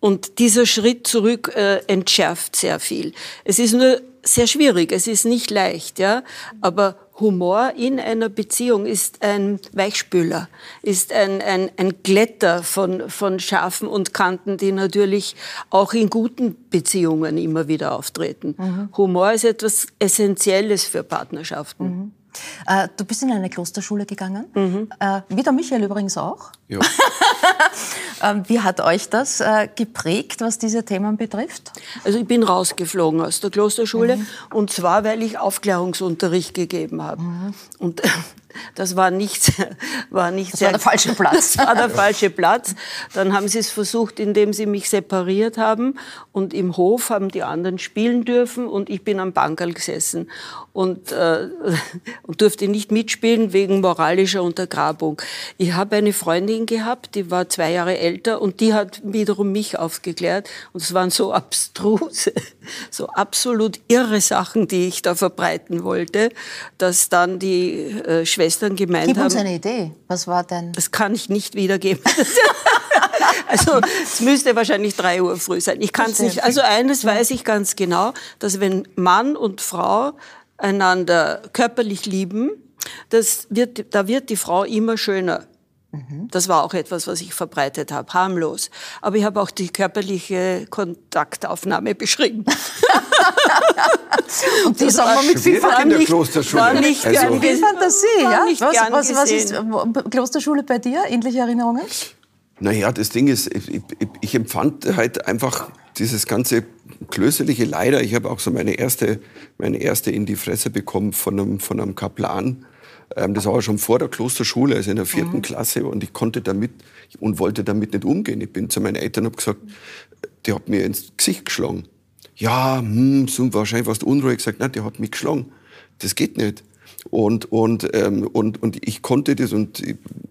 Und dieser Schritt zurück äh, entschärft sehr viel. Es ist nur sehr schwierig, es ist nicht leicht, ja. Aber Humor in einer Beziehung ist ein Weichspüler, ist ein, ein, ein Glätter von, von Schafen und Kanten, die natürlich auch in guten Beziehungen immer wieder auftreten. Mhm. Humor ist etwas Essentielles für Partnerschaften. Mhm. Äh, du bist in eine Klosterschule gegangen, mhm. äh, wie der Michael übrigens auch. Ja. ähm, wie hat euch das äh, geprägt, was diese Themen betrifft? Also ich bin rausgeflogen aus der Klosterschule mhm. und zwar, weil ich Aufklärungsunterricht gegeben habe. Mhm. Und das war nicht, war nicht das sehr. war der falsche Platz. Das war der falsche Platz. Dann haben sie es versucht, indem sie mich separiert haben. Und im Hof haben die anderen spielen dürfen und ich bin am Bankerl gesessen und, äh, und durfte nicht mitspielen wegen moralischer Untergrabung. Ich habe eine Freundin gehabt, die war zwei Jahre älter und die hat wiederum mich aufgeklärt. Und es waren so abstruse, so absolut irre Sachen, die ich da verbreiten wollte, dass dann die äh, Schwestern gemeint Gib haben. Gib uns eine Idee. Was war denn? Das kann ich nicht wiedergeben. also es müsste wahrscheinlich drei Uhr früh sein. Ich kann es nicht. Also eines weiß ich ganz genau, dass wenn Mann und Frau einander körperlich lieben, das wird, da wird die Frau immer schöner. Mhm. Das war auch etwas, was ich verbreitet habe, harmlos. Aber ich habe auch die körperliche Kontaktaufnahme beschrieben. Und die sagen wir mit viel Fantasie. in der Klosterschule. War nicht also, gern viel Fantasie, ja? Nicht was, gern was, was ist Klosterschule bei dir? Ähnliche Erinnerungen? Naja, das Ding ist, ich, ich, ich empfand halt einfach dieses ganze klösterliche leider. Ich habe auch so meine erste, meine erste in die Fresse bekommen von einem, von einem Kaplan. Ähm, das war schon vor der Klosterschule, also in der vierten mhm. Klasse. Und ich konnte damit und wollte damit nicht umgehen. Ich bin zu meinen Eltern und habe gesagt, der hat mir ins Gesicht geschlagen. Ja, hm, so wahrscheinlich warst du unruhig. gesagt, nein, der hat mich geschlagen. Das geht nicht. Und, und, ähm, und, und ich konnte das und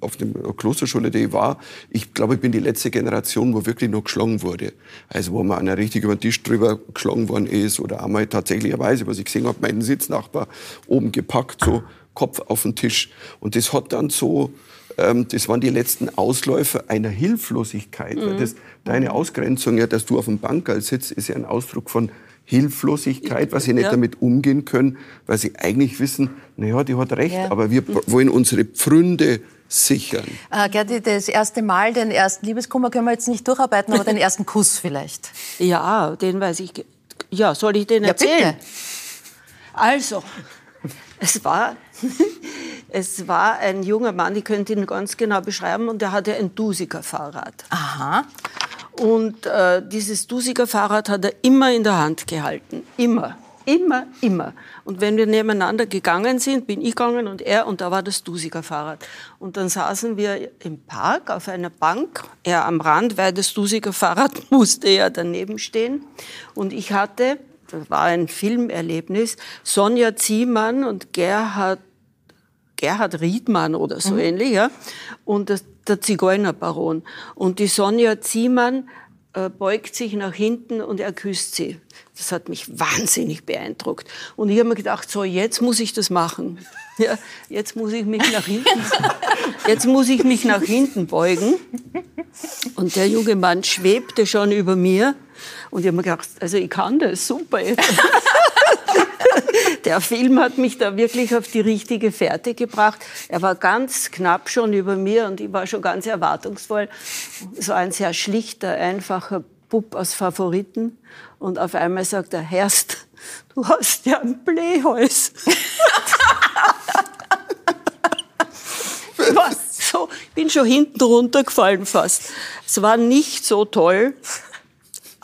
auf der Klosterschule, die ich war, ich glaube, ich bin die letzte Generation, wo wirklich noch geschlagen wurde. Also wo man einer richtig über den Tisch drüber geschlagen worden ist oder einmal tatsächlicherweise, was ich gesehen habe, meinen Sitznachbar oben gepackt, so Kopf auf den Tisch. Und das hat dann so, ähm, das waren die letzten Ausläufer einer Hilflosigkeit. Mhm. Das, deine Ausgrenzung, ja, dass du auf dem Bankerl sitzt, ist ja ein Ausdruck von Hilflosigkeit, weil sie nicht ja. damit umgehen können, weil sie eigentlich wissen, naja, die hat recht, ja. aber wir wollen unsere Pfründe sichern. Äh, Gerdi, das erste Mal, den ersten Liebeskummer können wir jetzt nicht durcharbeiten, aber den ersten Kuss vielleicht. Ja, den weiß ich. Ja, soll ich den erzählen? Ja, bitte. Also, es war, es war ein junger Mann, ich könnte ihn ganz genau beschreiben, und der hatte ein Dusiker Fahrrad. Aha. Und äh, dieses Dusiger Fahrrad hat er immer in der Hand gehalten. Immer. Immer, immer. Und wenn wir nebeneinander gegangen sind, bin ich gegangen und er, und da war das Dusiger Fahrrad. Und dann saßen wir im Park auf einer Bank, er am Rand, weil das Dusiger Fahrrad musste ja daneben stehen. Und ich hatte, das war ein Filmerlebnis, Sonja Ziemann und Gerhard, Gerhard Riedmann oder so mhm. ähnlich, ja. Und das, der Zigeunerbaron. Und die Sonja Ziemann beugt sich nach hinten und er küsst sie. Das hat mich wahnsinnig beeindruckt. Und ich habe mir gedacht, so, jetzt muss ich das machen. Ja, jetzt muss ich mich nach hinten, jetzt muss ich mich nach hinten beugen. Und der junge Mann schwebte schon über mir. Und ich habe mir gedacht, also ich kann das, super. Der Film hat mich da wirklich auf die richtige Fährte gebracht. Er war ganz knapp schon über mir und ich war schon ganz erwartungsvoll. So ein sehr schlichter, einfacher Bub aus Favoriten. Und auf einmal sagt er, Herst, du hast ja ein Blähhäus. so, ich bin schon hinten runtergefallen fast. Es war nicht so toll.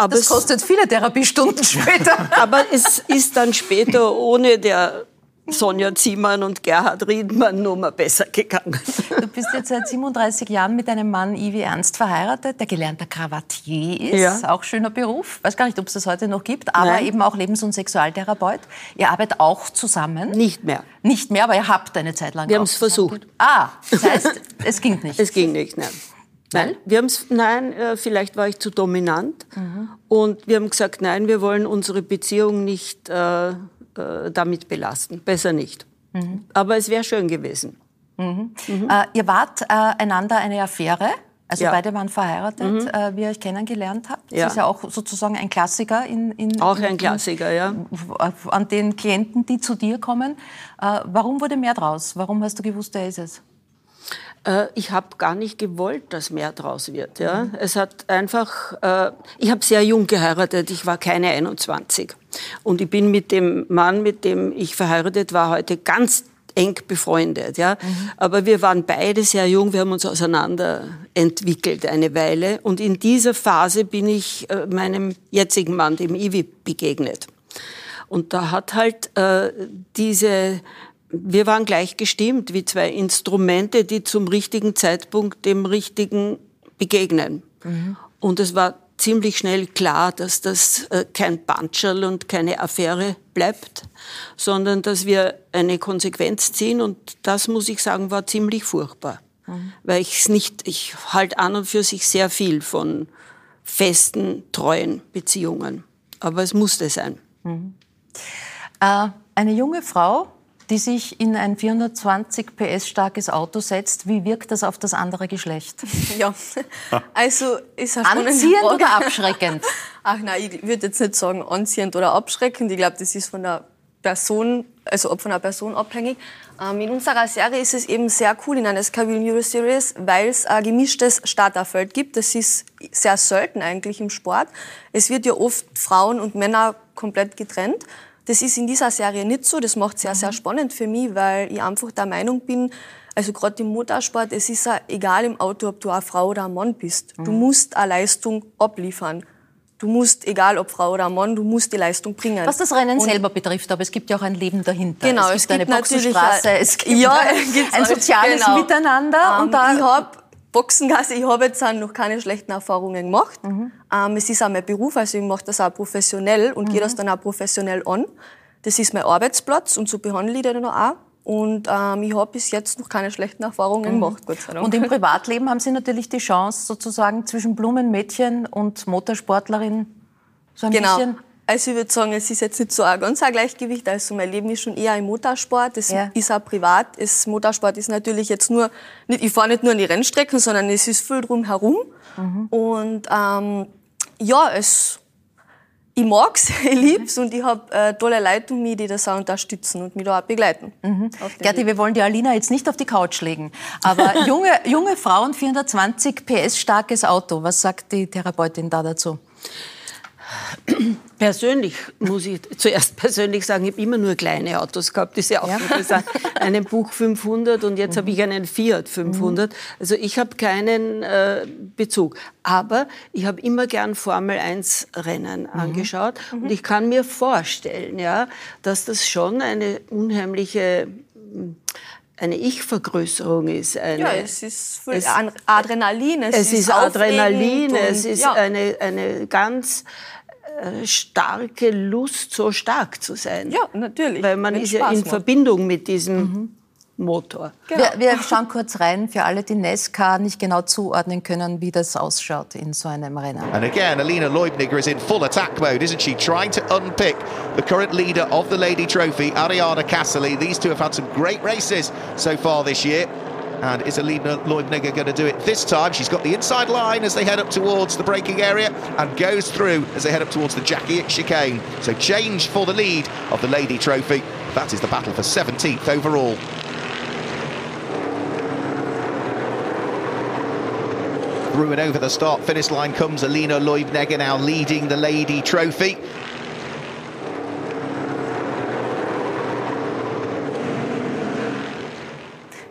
Aber das kostet viele Therapiestunden später. aber es ist dann später ohne der Sonja Ziemann und Gerhard Riedmann nur mal besser gegangen. Du bist jetzt seit 37 Jahren mit einem Mann, Ivi Ernst, verheiratet, der gelernter Krawattier ist. Ja. Auch schöner Beruf. Weiß gar nicht, ob es das heute noch gibt, aber Nein. eben auch Lebens- und Sexualtherapeut. Ihr arbeitet auch zusammen. Nicht mehr. Nicht mehr, aber ihr habt eine Zeit lang Wir haben es versucht. Ah, das heißt, es ging nicht. Es ging nicht, nein. Nein, wir haben's, nein, äh, vielleicht war ich zu dominant. Mhm. Und wir haben gesagt, nein, wir wollen unsere Beziehung nicht äh, äh, damit belasten. Besser nicht. Mhm. Aber es wäre schön gewesen. Mhm. Mhm. Äh, ihr wart äh, einander eine Affäre. Also ja. beide waren verheiratet, mhm. äh, wie ihr euch kennengelernt habt. Das ja. ist ja auch sozusagen ein Klassiker in, in auch ein Klassiker, ja. An den Klienten, die zu dir kommen. Warum wurde mehr draus? Warum hast du gewusst, er ist es? Äh, ich habe gar nicht gewollt, dass mehr draus wird. Ja. Es hat einfach, äh, ich habe sehr jung geheiratet, ich war keine 21. Und ich bin mit dem Mann, mit dem ich verheiratet war, heute ganz eng befreundet. Ja. Mhm. Aber wir waren beide sehr jung, wir haben uns auseinander entwickelt eine Weile. Und in dieser Phase bin ich äh, meinem jetzigen Mann, dem Ivi, begegnet. Und da hat halt diese wir waren gleich gestimmt wie zwei Instrumente, die zum richtigen Zeitpunkt dem Richtigen begegnen. Mhm. Und es war ziemlich schnell klar, dass das äh, kein Bandscherl und keine Affäre bleibt, sondern dass wir eine Konsequenz ziehen. Und das, muss ich sagen, war ziemlich furchtbar. Mhm. Weil ich es nicht, ich halte an und für sich sehr viel von festen, treuen Beziehungen. Aber es musste sein. Mhm. Äh, eine junge Frau die sich in ein 420 PS starkes Auto setzt, wie wirkt das auf das andere Geschlecht? Ja, also ist Anziehend oder abschreckend? Ach nein, ich würde jetzt nicht sagen anziehend oder abschreckend. Ich glaube, das ist von der Person, also von der Person abhängig. Ähm, in unserer Serie ist es eben sehr cool in einer Scaville Neuro Series, weil es ein gemischtes Starterfeld gibt. Das ist sehr selten eigentlich im Sport. Es wird ja oft Frauen und Männer komplett getrennt. Das ist in dieser Serie nicht so. Das macht es sehr, sehr mhm. spannend für mich, weil ich einfach der Meinung bin, also gerade im Motorsport, es ist ja egal im Auto, ob du eine Frau oder ein Mann bist. Du mhm. musst eine Leistung abliefern. Du musst, egal ob Frau oder Mann, du musst die Leistung bringen. Was das Rennen und selber betrifft, aber es gibt ja auch ein Leben dahinter. Genau, es gibt, es gibt eine Boxenstraße, es gibt ja, ein soziales genau. Miteinander. Um, und da ich habe Boxengasse, ich habe jetzt noch keine schlechten Erfahrungen gemacht. Mhm. Ähm, es ist auch mein Beruf, also ich mache das auch professionell und mhm. gehe das dann auch professionell an. Das ist mein Arbeitsplatz und so behandle ich den auch. Und ähm, ich habe bis jetzt noch keine schlechten Erfahrungen mhm. gemacht, Gott sei Dank. Und im Privatleben haben Sie natürlich die Chance, sozusagen zwischen Blumenmädchen und Motorsportlerin so ein genau. bisschen also ich würde sagen, es ist jetzt nicht so ein ganz ein Gleichgewicht. Also mein Leben ist schon eher im Motorsport. Es ja. ist auch privat. Das Motorsport ist natürlich jetzt nur, nicht, ich fahre nicht nur an die Rennstrecken, sondern es ist viel drumherum. Mhm. Und ähm, ja, es, ich mag's, ich lieb's und ich habe äh, tolle Leute um mich, die das auch unterstützen und mich da auch begleiten. Mhm. Gerti, wir wollen die Alina jetzt nicht auf die Couch legen, aber junge, junge Frauen, 420 PS starkes Auto, was sagt die Therapeutin da dazu? Persönlich muss ich zuerst persönlich sagen, ich habe immer nur kleine Autos gehabt, diese auch ja. interessant. Einen Buch 500 und jetzt mhm. habe ich einen Fiat 500. Mhm. Also ich habe keinen äh, Bezug. Aber ich habe immer gern Formel 1 Rennen mhm. angeschaut mhm. und ich kann mir vorstellen, ja, dass das schon eine unheimliche eine Ich-Vergrößerung ist. Eine, ja, es ist es, Adrenalin. Es, es ist, ist Adrenalin, es ist ja. eine, eine ganz starke Lust, so stark zu sein. Ja, natürlich. Weil man ist ja in macht. Verbindung mit diesem mhm. Motor. Genau. Wir, wir, schauen kurz rein für alle, die Nesca nicht genau zuordnen können, wie das ausschaut in so einem Rennen. And again, Alina Leubniger is in full attack mode, isn't she? Trying to unpick the current leader of the Lady Trophy, Ariana Cassely. These two have had some great races so far this year. And is Alina Leubniger going to do it this time? She's got the inside line as they head up towards the braking area and goes through as they head up towards the Jackie chicane. So change for the lead of the Lady Trophy. That is the battle for 17th overall. Through and over the start finish line comes Alina Leubneger now leading the Lady Trophy.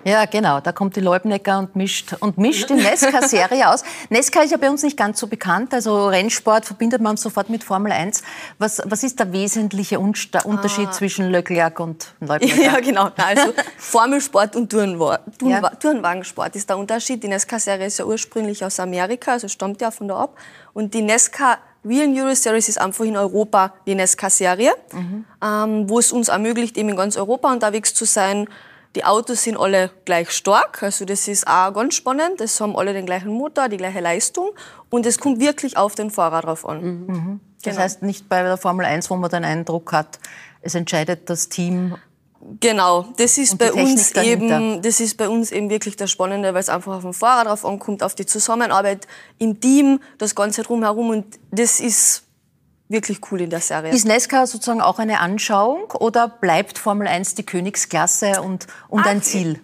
Ja, genau. Da kommt die Leubnecker und mischt, und mischt die Nesca-Serie aus. Nesca ist ja bei uns nicht ganz so bekannt. Also Rennsport verbindet man sofort mit Formel 1. Was, was ist der wesentliche Unterschied ah. zwischen Leclerc und Leubnecker? Ja, genau. Also Formelsport und Turnwa ja. Turnwagensport ist der Unterschied. Die Nesca-Serie ist ja ursprünglich aus Amerika, also stammt ja von da ab. Und die Nesca Real Euro Series ist einfach in Europa die Nesca-Serie, mhm. ähm, wo es uns ermöglicht, eben in ganz Europa unterwegs zu sein die Autos sind alle gleich stark, also das ist auch ganz spannend. Es haben alle den gleichen Motor, die gleiche Leistung und es kommt wirklich auf den Fahrer drauf an. Mhm. Mhm. Das genau. heißt nicht bei der Formel 1, wo man den Eindruck hat, es entscheidet das Team. Genau, das ist bei uns eben, das ist bei uns eben wirklich das Spannende, weil es einfach auf den Fahrer drauf ankommt, auf die Zusammenarbeit im Team, das Ganze drumherum und das ist wirklich cool in der Serie. Ist Nesca sozusagen auch eine Anschauung oder bleibt Formel 1 die Königsklasse und, und ein Ziel?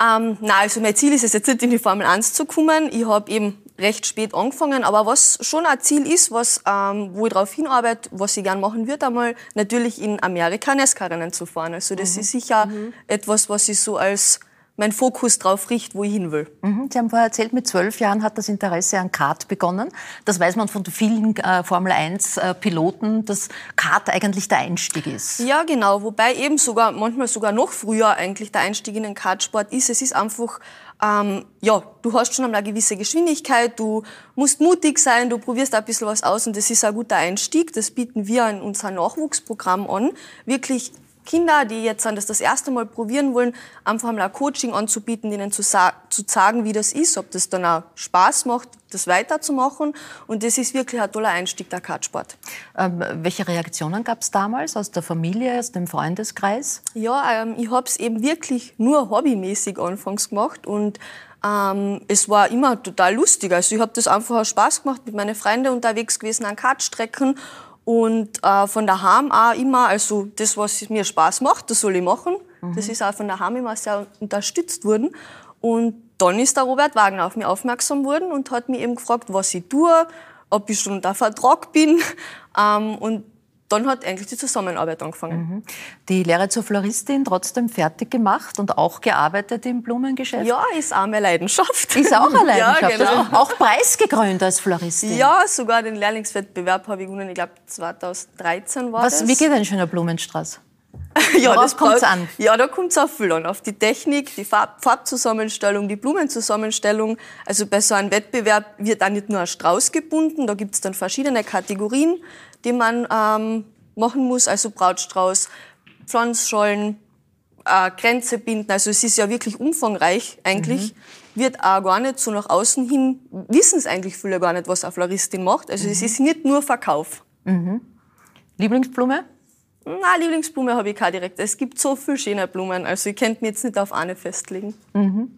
Ähm, nein, also mein Ziel ist es jetzt nicht in die Formel 1 zu kommen. Ich habe eben recht spät angefangen, aber was schon ein Ziel ist, was, ähm, wo ich darauf hinarbeite, was ich gerne machen würde, einmal natürlich in Amerika NASCAR-Rennen zu fahren. Also das mhm. ist sicher mhm. etwas, was ich so als mein Fokus darauf richte, wo ich hin will. Mhm. Sie haben vorher erzählt, mit zwölf Jahren hat das Interesse an Kart begonnen. Das weiß man von vielen äh, Formel-1-Piloten, dass Kart eigentlich der Einstieg ist. Ja, genau. Wobei eben sogar, manchmal sogar noch früher eigentlich der Einstieg in den Kartsport ist. Es ist einfach, ähm, ja, du hast schon eine gewisse Geschwindigkeit, du musst mutig sein, du probierst ein bisschen was aus und das ist ein guter Einstieg. Das bieten wir in unserem Nachwuchsprogramm an. Wirklich Kinder, die jetzt das das erste Mal probieren wollen, einfach mal ein Coaching anzubieten, ihnen zu, zu sagen, wie das ist, ob das dann auch Spaß macht, das weiterzumachen. Und das ist wirklich ein toller Einstieg, der Kartsport. Ähm, welche Reaktionen gab es damals aus der Familie, aus dem Freundeskreis? Ja, ähm, ich habe es eben wirklich nur hobbymäßig anfangs gemacht und ähm, es war immer total lustig. Also ich habe das einfach Spaß gemacht, mit meinen Freunden unterwegs gewesen an Kartstrecken und äh, von daheim auch immer, also das, was mir Spaß macht, das soll ich machen. Mhm. Das ist auch von daheim immer sehr unterstützt worden. Und dann ist der Robert Wagner auf mich aufmerksam worden und hat mich eben gefragt, was ich tue, ob ich schon unter Vertrag bin. Ähm, und dann hat eigentlich die Zusammenarbeit angefangen. Mhm. Die Lehre zur Floristin trotzdem fertig gemacht und auch gearbeitet im Blumengeschäft? Ja, ist auch meine Leidenschaft. Ist auch eine Leidenschaft. ja, genau. Auch preisgekrönt als Floristin? Ja, sogar den Lehrlingswettbewerb habe ich gewonnen. Ich glaube, 2013 war Was, das. Wie geht ein schöner Blumenstrauß? ja, Worauf das kommt an? Ja, da kommt es auch viel an. Auf die Technik, die Farb Farbzusammenstellung, die Blumenzusammenstellung. Also bei so einem Wettbewerb wird auch nicht nur ein Strauß gebunden, da gibt es dann verschiedene Kategorien die man ähm, machen muss, also Brautstrauß, Pflanzschollen, äh, Grenze binden. Also es ist ja wirklich umfangreich eigentlich. Mhm. Wird auch gar nicht so nach außen hin, wissen es eigentlich viele gar nicht, was eine Floristin macht. Also mhm. es ist nicht nur Verkauf. Mhm. Lieblingsblume? Na, Lieblingsblume habe ich keine direkt. Es gibt so viele schöne Blumen, also ich könnte mich jetzt nicht auf eine festlegen. Mhm.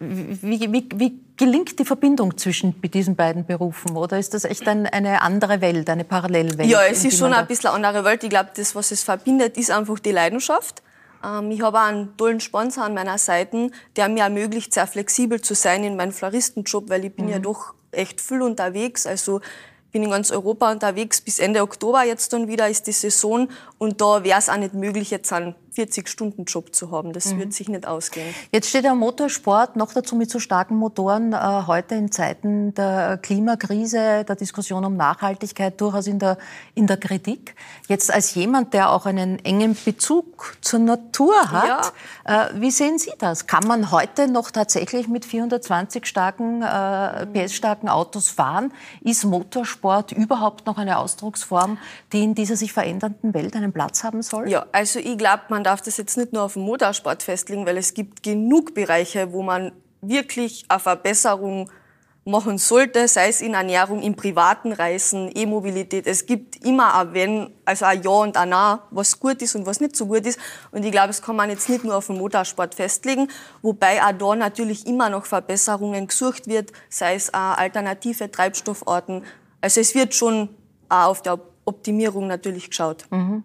Wie, wie, wie, gelingt die Verbindung zwischen diesen beiden Berufen? Oder ist das echt ein, eine andere Welt, eine Parallelwelt? Ja, es ist schon ein bisschen eine andere Welt. Ich glaube, das, was es verbindet, ist einfach die Leidenschaft. Ähm, ich habe einen tollen Sponsor an meiner Seite, der mir ermöglicht, sehr flexibel zu sein in meinem Floristenjob, weil ich bin mhm. ja doch echt viel unterwegs. Also bin in ganz Europa unterwegs. Bis Ende Oktober jetzt dann wieder ist die Saison und da wäre es auch nicht möglich, jetzt einen 40-Stunden-Job zu haben. Das mhm. wird sich nicht ausgehen. Jetzt steht der Motorsport noch dazu mit so starken Motoren äh, heute in Zeiten der Klimakrise, der Diskussion um Nachhaltigkeit durchaus in der, in der Kritik. Jetzt als jemand, der auch einen engen Bezug zur Natur hat, ja. äh, wie sehen Sie das? Kann man heute noch tatsächlich mit 420 starken, äh, PS-starken Autos fahren? Ist Motorsport überhaupt noch eine Ausdrucksform, die in dieser sich verändernden Welt einen Platz haben soll? Ja, also ich glaube, man darf das jetzt nicht nur auf den Motorsport festlegen, weil es gibt genug Bereiche, wo man wirklich eine Verbesserung machen sollte, sei es in Ernährung, in privaten Reisen, E-Mobilität. Es gibt immer ein Wenn, also ein Ja und ein Na, was gut ist und was nicht so gut ist. Und ich glaube, das kann man jetzt nicht nur auf den Motorsport festlegen, wobei auch da natürlich immer noch Verbesserungen gesucht wird, sei es auch alternative Treibstoffarten. Also es wird schon auch auf der Optimierung natürlich geschaut. Mhm.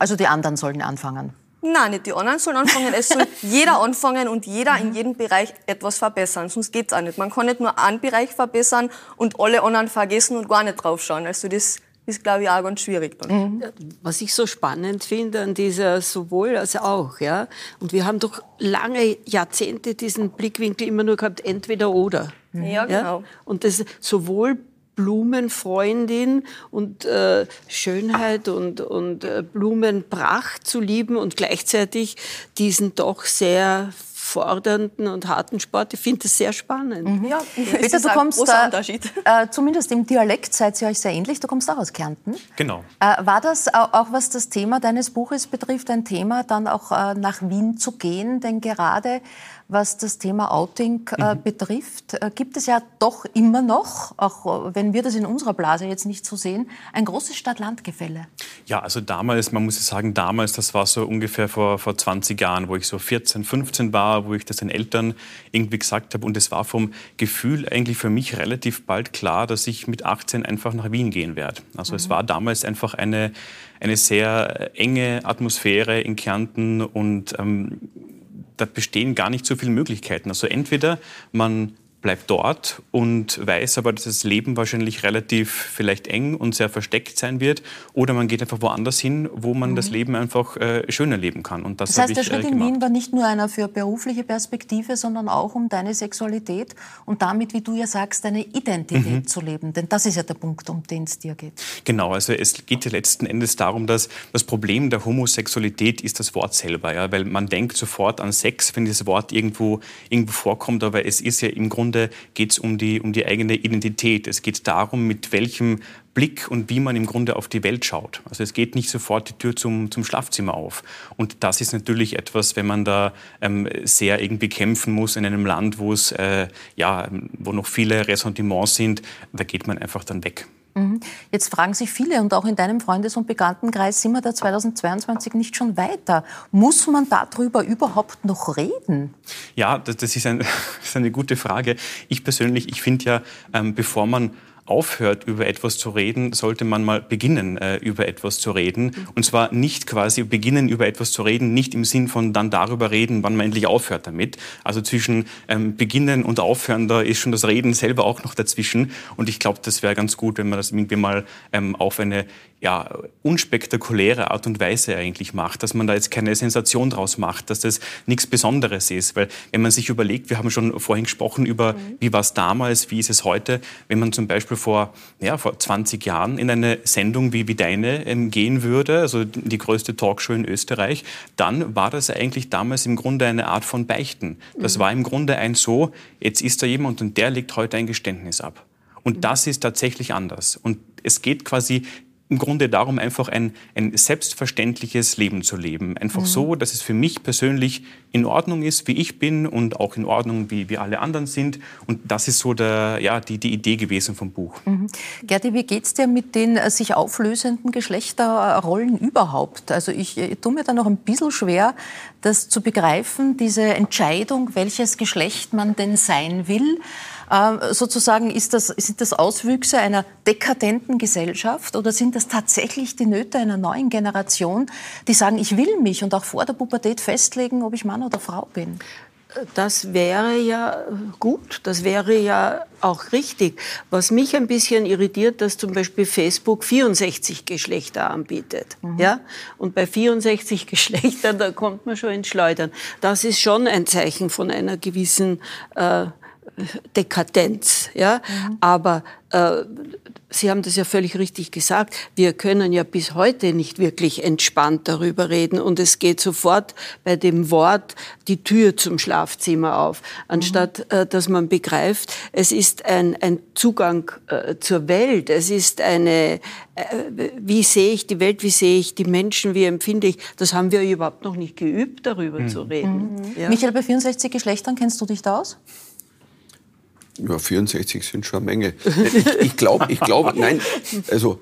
Also die anderen sollen anfangen. Nein, nicht die anderen sollen anfangen. Es soll jeder anfangen und jeder in jedem Bereich etwas verbessern. Sonst geht's auch nicht. Man kann nicht nur einen Bereich verbessern und alle anderen vergessen und gar nicht draufschauen. Also das ist, glaube ich, auch ganz schwierig. Dann. Mhm. Was ich so spannend finde an dieser sowohl als auch, ja. Und wir haben doch lange Jahrzehnte diesen Blickwinkel immer nur gehabt, entweder oder. Ja, genau. Ja? Und das sowohl Blumenfreundin und äh, Schönheit und, und äh, Blumenpracht zu lieben und gleichzeitig diesen doch sehr fordernden und harten Sport. Ich finde das sehr spannend. Mhm. Ja, Peter, du kommst da, äh, zumindest im Dialekt seid ihr euch sehr ähnlich. Du kommst auch aus Kärnten. Genau. Äh, war das auch, auch, was das Thema deines Buches betrifft, ein Thema, dann auch äh, nach Wien zu gehen? Denn gerade was das Thema Outing äh, mhm. betrifft, äh, gibt es ja doch immer noch, auch äh, wenn wir das in unserer Blase jetzt nicht so sehen, ein großes Stadt-Land-Gefälle. Ja, also damals, man muss sagen, damals, das war so ungefähr vor, vor 20 Jahren, wo ich so 14, 15 war, wo ich das den Eltern irgendwie gesagt habe. Und es war vom Gefühl eigentlich für mich relativ bald klar, dass ich mit 18 einfach nach Wien gehen werde. Also mhm. es war damals einfach eine, eine sehr enge Atmosphäre in Kärnten und ähm, da bestehen gar nicht so viele Möglichkeiten. Also entweder man bleibt dort und weiß aber, dass das Leben wahrscheinlich relativ vielleicht eng und sehr versteckt sein wird. Oder man geht einfach woanders hin, wo man mhm. das Leben einfach äh, schöner leben kann. Und das, das heißt, der Schritt äh, in Wien war nicht nur einer für berufliche Perspektive, sondern auch um deine Sexualität und damit, wie du ja sagst, deine Identität mhm. zu leben. Denn das ist ja der Punkt, um den es dir geht. Genau, also es geht ja letzten Endes darum, dass das Problem der Homosexualität ist das Wort selber. Ja? Weil man denkt sofort an Sex, wenn dieses Wort irgendwo, irgendwo vorkommt, aber es ist ja im Grunde Grunde geht es um die, um die eigene Identität. Es geht darum, mit welchem Blick und wie man im Grunde auf die Welt schaut. Also es geht nicht sofort die Tür zum, zum Schlafzimmer auf. Und das ist natürlich etwas, wenn man da ähm, sehr irgendwie kämpfen muss in einem Land, wo es äh, ja, wo noch viele Ressentiments sind, da geht man einfach dann weg. Mhm. Jetzt fragen sich viele und auch in deinem Freundes- und Bekanntenkreis, sind wir da 2022 nicht schon weiter? Muss man darüber überhaupt noch reden? Ja, das, ist, ein, das ist eine gute Frage. Ich persönlich, ich finde ja, ähm, bevor man aufhört, über etwas zu reden, sollte man mal beginnen, äh, über etwas zu reden. Und zwar nicht quasi beginnen, über etwas zu reden, nicht im Sinn von dann darüber reden, wann man endlich aufhört damit. Also zwischen ähm, beginnen und aufhören, da ist schon das Reden selber auch noch dazwischen. Und ich glaube, das wäre ganz gut, wenn man das irgendwie mal ähm, auf eine ja, unspektakuläre Art und Weise eigentlich macht, dass man da jetzt keine Sensation draus macht, dass das nichts Besonderes ist. Weil wenn man sich überlegt, wir haben schon vorhin gesprochen über, mhm. wie war es damals, wie ist es heute, wenn man zum Beispiel vor, ja, vor 20 Jahren in eine Sendung wie, wie deine ähm, gehen würde, also die größte Talkshow in Österreich, dann war das eigentlich damals im Grunde eine Art von Beichten. Das mhm. war im Grunde ein so, jetzt ist da jemand und der legt heute ein Geständnis ab. Und mhm. das ist tatsächlich anders. Und es geht quasi im Grunde darum, einfach ein, ein selbstverständliches Leben zu leben. Einfach mhm. so, dass es für mich persönlich in Ordnung ist, wie ich bin und auch in Ordnung, wie, wie alle anderen sind. Und das ist so der, ja, die, die Idee gewesen vom Buch. Mhm. Gerti, wie geht es dir mit den äh, sich auflösenden Geschlechterrollen überhaupt? Also ich, ich tue mir da noch ein bisschen schwer, das zu begreifen, diese Entscheidung, welches Geschlecht man denn sein will. Ähm, sozusagen ist das, sind das Auswüchse einer dekadenten Gesellschaft oder sind das tatsächlich die Nöte einer neuen Generation, die sagen, ich will mich und auch vor der Pubertät festlegen, ob ich Mann oder Frau bin? Das wäre ja gut, das wäre ja auch richtig. Was mich ein bisschen irritiert, dass zum Beispiel Facebook 64 Geschlechter anbietet. Mhm. Ja? Und bei 64 Geschlechtern, da kommt man schon ins Schleudern. Das ist schon ein Zeichen von einer gewissen äh, Dekadenz. Ja? Mhm. Aber äh, Sie haben das ja völlig richtig gesagt. Wir können ja bis heute nicht wirklich entspannt darüber reden. Und es geht sofort bei dem Wort die Tür zum Schlafzimmer auf, anstatt mhm. äh, dass man begreift, es ist ein, ein Zugang äh, zur Welt. Es ist eine, äh, wie sehe ich die Welt, wie sehe ich die Menschen, wie empfinde ich. Das haben wir überhaupt noch nicht geübt, darüber mhm. zu reden. Mhm. Ja? Michael, bei 64 Geschlechtern kennst du dich da aus? Ja, 64 sind schon eine Menge. Ich, ich glaube, ich glaube, nein, also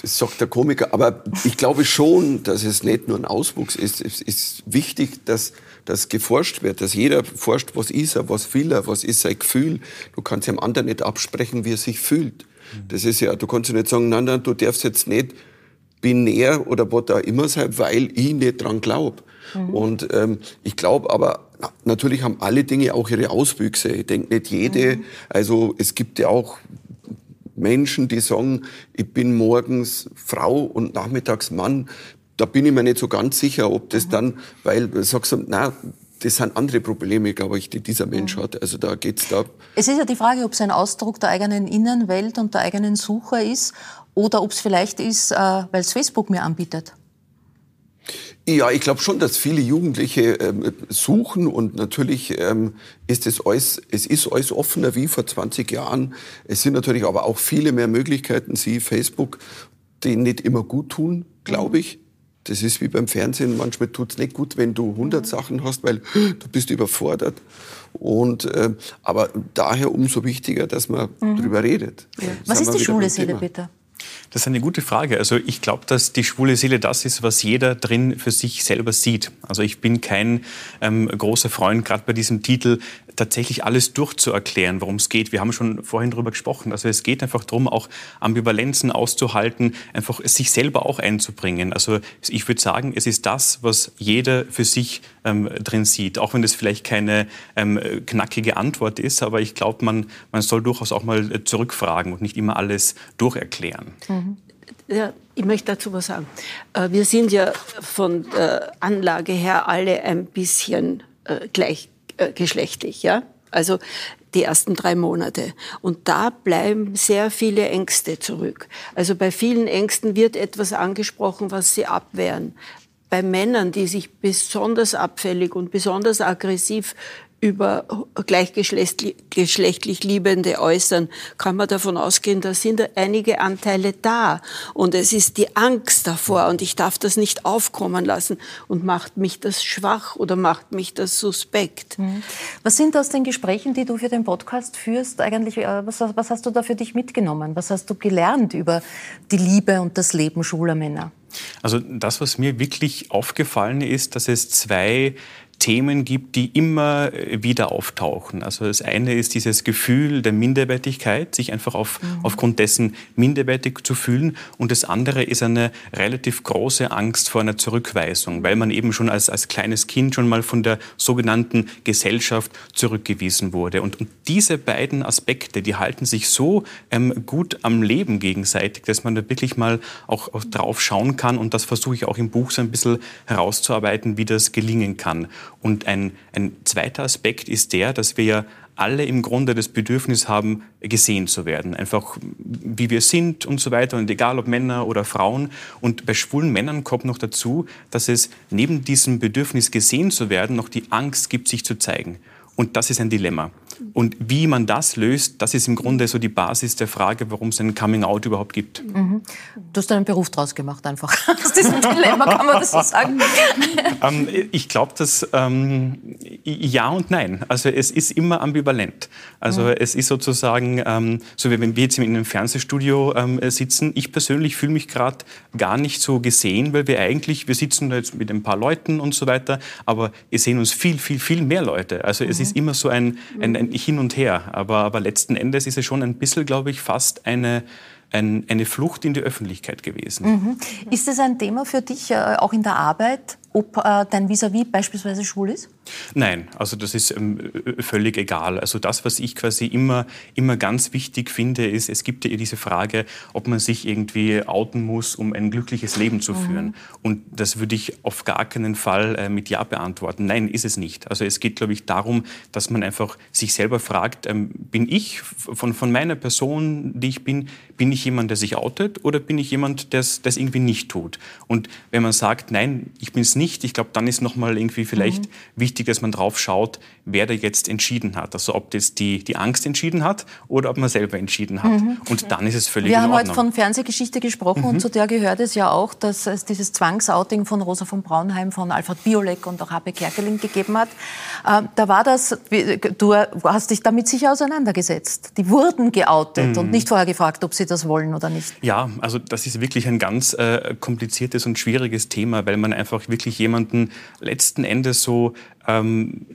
das sagt der Komiker, aber ich glaube schon, dass es nicht nur ein Auswuchs ist. Es ist wichtig, dass, dass geforscht wird, dass jeder forscht, was ist er, was will er, was ist sein Gefühl. Du kannst dem anderen nicht absprechen, wie er sich fühlt. Das ist ja, du kannst ja nicht sagen, nein, nein, du darfst jetzt nicht binär oder was da immer sein, weil ich nicht dran glaube. Mhm. Und ähm, ich glaube aber, natürlich haben alle Dinge auch ihre Auswüchse. Ich denke nicht jede, mhm. also es gibt ja auch Menschen, die sagen, ich bin morgens Frau und nachmittags Mann. Da bin ich mir nicht so ganz sicher, ob das mhm. dann, weil sagst du, na, das sind andere Probleme, glaube ich, die dieser Mensch mhm. hat. Also da geht's da. Es ist ja die Frage, ob es ein Ausdruck der eigenen Innenwelt und der eigenen Suche ist oder ob es vielleicht ist, äh, weil es Facebook mir anbietet. Ja, ich glaube schon, dass viele Jugendliche ähm, suchen und natürlich ähm, ist es alles, es ist alles offener wie vor 20 Jahren. Es sind natürlich aber auch viele mehr Möglichkeiten, sie Facebook, die nicht immer gut tun, glaube mhm. ich. Das ist wie beim Fernsehen, manchmal tut es nicht gut, wenn du 100 mhm. Sachen hast, weil du bist überfordert. Und, äh, aber daher umso wichtiger, dass man mhm. darüber redet. Ja. Was ist die Schule, Seele, bitte? Das ist eine gute Frage. Also ich glaube, dass die schwule Seele das ist, was jeder drin für sich selber sieht. Also ich bin kein ähm, großer Freund, gerade bei diesem Titel, tatsächlich alles durchzuerklären, worum es geht. Wir haben schon vorhin darüber gesprochen. Also es geht einfach darum, auch Ambivalenzen auszuhalten, einfach sich selber auch einzubringen. Also ich würde sagen, es ist das, was jeder für sich ähm, drin sieht. Auch wenn das vielleicht keine ähm, knackige Antwort ist, aber ich glaube, man, man soll durchaus auch mal zurückfragen und nicht immer alles durcherklären. Mhm. Ja, ich möchte dazu was sagen. Äh, wir sind ja von der Anlage her alle ein bisschen äh, gleichgeschlechtlich, ja? Also die ersten drei Monate. Und da bleiben sehr viele Ängste zurück. Also bei vielen Ängsten wird etwas angesprochen, was sie abwehren. Bei Männern, die sich besonders abfällig und besonders aggressiv über gleichgeschlechtlich Liebende äußern, kann man davon ausgehen, da sind einige Anteile da. Und es ist die Angst davor und ich darf das nicht aufkommen lassen. Und macht mich das schwach oder macht mich das suspekt? Mhm. Was sind aus den Gesprächen, die du für den Podcast führst, eigentlich, äh, was, was hast du da für dich mitgenommen? Was hast du gelernt über die Liebe und das Leben schwuler Männer? Also das, was mir wirklich aufgefallen ist, dass es zwei Themen gibt, die immer äh, wieder auftauchen. Also das eine ist dieses Gefühl der Minderwertigkeit, sich einfach auf, mhm. aufgrund dessen minderwertig zu fühlen. Und das andere ist eine relativ große Angst vor einer Zurückweisung, weil man eben schon als, als kleines Kind schon mal von der sogenannten Gesellschaft zurückgewiesen wurde. Und, und diese beiden Aspekte, die halten sich so ähm, gut am Leben gegenseitig, dass man da wirklich mal auch, auch drauf schauen kann. Und das versuche ich auch im Buch so ein bisschen herauszuarbeiten, wie das gelingen kann. Und ein, ein zweiter Aspekt ist der, dass wir ja alle im Grunde das Bedürfnis haben, gesehen zu werden. Einfach wie wir sind und so weiter. Und egal ob Männer oder Frauen. Und bei schwulen Männern kommt noch dazu, dass es neben diesem Bedürfnis gesehen zu werden noch die Angst gibt, sich zu zeigen. Und das ist ein Dilemma. Und wie man das löst, das ist im Grunde so die Basis der Frage, warum es ein Coming-out überhaupt gibt. Mhm. Du hast einen Beruf draus gemacht, einfach. Aus diesem Dilemma kann man das so sagen. ähm, ich glaube, dass ähm, ja und nein. Also es ist immer ambivalent. Also mhm. es ist sozusagen, ähm, so wie wenn wir jetzt in einem Fernsehstudio ähm, sitzen, ich persönlich fühle mich gerade gar nicht so gesehen, weil wir eigentlich, wir sitzen jetzt mit ein paar Leuten und so weiter, aber wir sehen uns viel, viel, viel mehr Leute. Also es mhm. ist immer so ein, ein, ein Hin und Her. Aber, aber letzten Endes ist es schon ein bisschen, glaube ich, fast eine, ein, eine Flucht in die Öffentlichkeit gewesen. Mhm. Ist das ein Thema für dich, äh, auch in der Arbeit? Ob äh, dein Vis-à-vis -vis beispielsweise schwul ist? Nein, also das ist ähm, völlig egal. Also das, was ich quasi immer, immer ganz wichtig finde, ist, es gibt ja diese Frage, ob man sich irgendwie outen muss, um ein glückliches Leben zu führen. Mhm. Und das würde ich auf gar keinen Fall äh, mit Ja beantworten. Nein, ist es nicht. Also es geht, glaube ich, darum, dass man einfach sich selber fragt, ähm, bin ich von, von meiner Person, die ich bin, bin ich jemand, der sich outet oder bin ich jemand, der es irgendwie nicht tut? Und wenn man sagt, nein, ich bin es nicht, ich glaube, dann ist nochmal irgendwie vielleicht mhm. wichtig, dass man drauf schaut, wer da jetzt entschieden hat. Also ob das die, die Angst entschieden hat oder ob man selber entschieden hat. Mhm. Und dann ist es völlig Wir haben heute von Fernsehgeschichte gesprochen mhm. und zu der gehört es ja auch, dass es dieses Zwangsouting von Rosa von Braunheim, von Alfred Biolek und auch Habe Kerkeling gegeben hat. Ähm, da war das, du hast dich damit sicher auseinandergesetzt. Die wurden geoutet und mhm. nicht vorher gefragt, ob sie das wollen oder nicht. Ja, also das ist wirklich ein ganz äh, kompliziertes und schwieriges Thema, weil man einfach wirklich jemanden letzten Endes so ähm,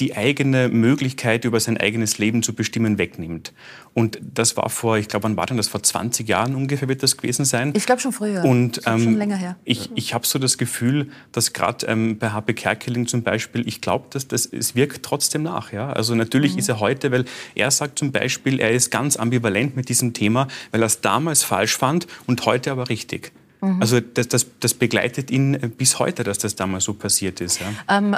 die eigene Möglichkeit, über sein eigenes Leben zu bestimmen, wegnimmt. Und das war vor, ich glaube, wann war denn das? Vor 20 Jahren ungefähr wird das gewesen sein. Ich glaube schon früher. Und ähm, schon länger her. Ich, ich habe so das Gefühl, dass gerade ähm, bei HP Kerkeling zum Beispiel, ich glaube, dass das es wirkt trotzdem nach. Ja? Also natürlich mhm. ist er heute, weil er sagt zum Beispiel, er ist ganz ambivalent mit diesem Thema, weil er es damals falsch fand und heute aber richtig. Mhm. Also das, das, das, begleitet ihn bis heute, dass das damals so passiert ist. Ja. Ähm,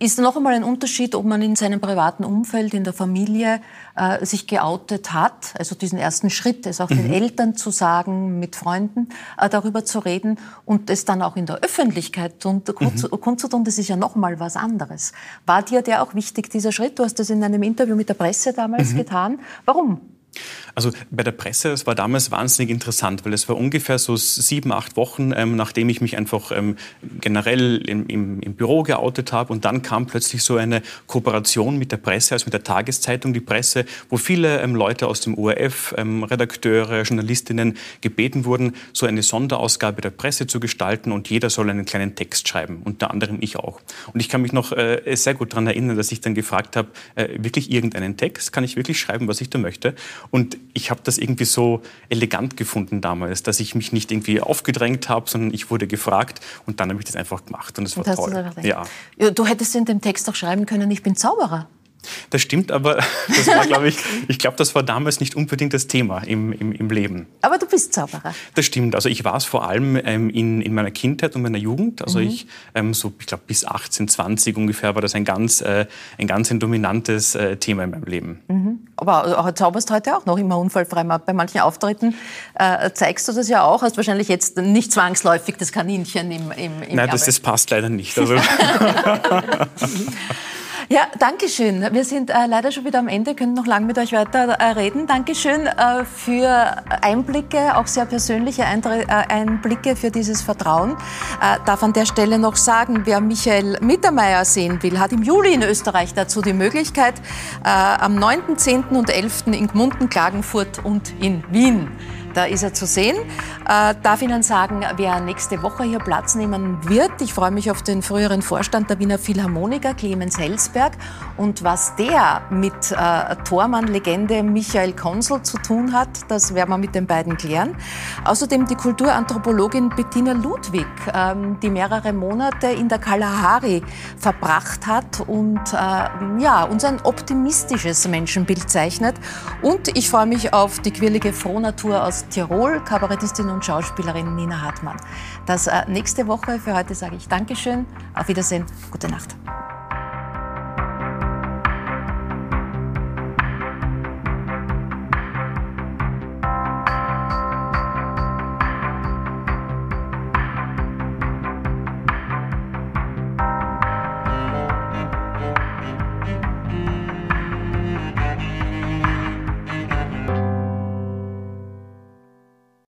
ist noch einmal ein Unterschied, ob man in seinem privaten Umfeld, in der Familie äh, sich geoutet hat, also diesen ersten Schritt, es auch mhm. den Eltern zu sagen, mit Freunden äh, darüber zu reden und es dann auch in der Öffentlichkeit und mhm. kundzutun, das ist ja noch mal was anderes. War dir der auch wichtig, dieser Schritt? Du hast das in einem Interview mit der Presse damals mhm. getan. Warum? Also bei der Presse, es war damals wahnsinnig interessant, weil es war ungefähr so sieben, acht Wochen, ähm, nachdem ich mich einfach ähm, generell im, im, im, Büro geoutet habe. Und dann kam plötzlich so eine Kooperation mit der Presse, also mit der Tageszeitung Die Presse, wo viele ähm, Leute aus dem ORF, ähm, Redakteure, Journalistinnen gebeten wurden, so eine Sonderausgabe der Presse zu gestalten und jeder soll einen kleinen Text schreiben, unter anderem ich auch. Und ich kann mich noch äh, sehr gut daran erinnern, dass ich dann gefragt habe, äh, wirklich irgendeinen Text, kann ich wirklich schreiben, was ich da möchte? Und ich habe das irgendwie so elegant gefunden damals, dass ich mich nicht irgendwie aufgedrängt habe, sondern ich wurde gefragt und dann habe ich das einfach gemacht und es war toll. Ja. Du hättest in dem Text auch schreiben können, ich bin Zauberer. Das stimmt, aber das war, glaube ich, ich glaube, das war damals nicht unbedingt das Thema im, im, im Leben. Aber du bist Zauberer. Das stimmt. Also ich war es vor allem ähm, in, in meiner Kindheit und meiner Jugend. Also mhm. ich, ähm, so, ich glaube, bis 18, 20 ungefähr war das ein ganz, äh, ein ganz ein dominantes äh, Thema in meinem Leben. Mhm. Aber äh, zauberst heute auch noch immer unfallfrei. Bei manchen Auftritten äh, zeigst du das ja auch. Hast wahrscheinlich jetzt nicht zwangsläufig das Kaninchen im, im, im Nein, das, das passt leider nicht. Also. Ja, danke schön. Wir sind äh, leider schon wieder am Ende, können noch lange mit euch weiter äh, reden. Dankeschön äh, für Einblicke, auch sehr persönliche Eindr äh, Einblicke für dieses Vertrauen. Äh, darf an der Stelle noch sagen, wer Michael Mittermeier sehen will, hat im Juli in Österreich dazu die Möglichkeit, äh, am 9., 10. und 11. in Gmunden, Klagenfurt und in Wien. Da ist er zu sehen. Äh, darf Ihnen sagen, wer nächste Woche hier Platz nehmen wird. Ich freue mich auf den früheren Vorstand der Wiener Philharmoniker, Clemens Helsberg. Und was der mit äh, Tormann-Legende Michael Konzel zu tun hat, das werden wir mit den beiden klären. Außerdem die Kulturanthropologin Bettina Ludwig, ähm, die mehrere Monate in der Kalahari verbracht hat und äh, ja, uns ein optimistisches Menschenbild zeichnet. Und ich freue mich auf die quirlige Frohnatur aus Tirol, Kabarettistin und Schauspielerin Nina Hartmann. Das äh, nächste Woche. Für heute sage ich Dankeschön, auf Wiedersehen, gute Nacht.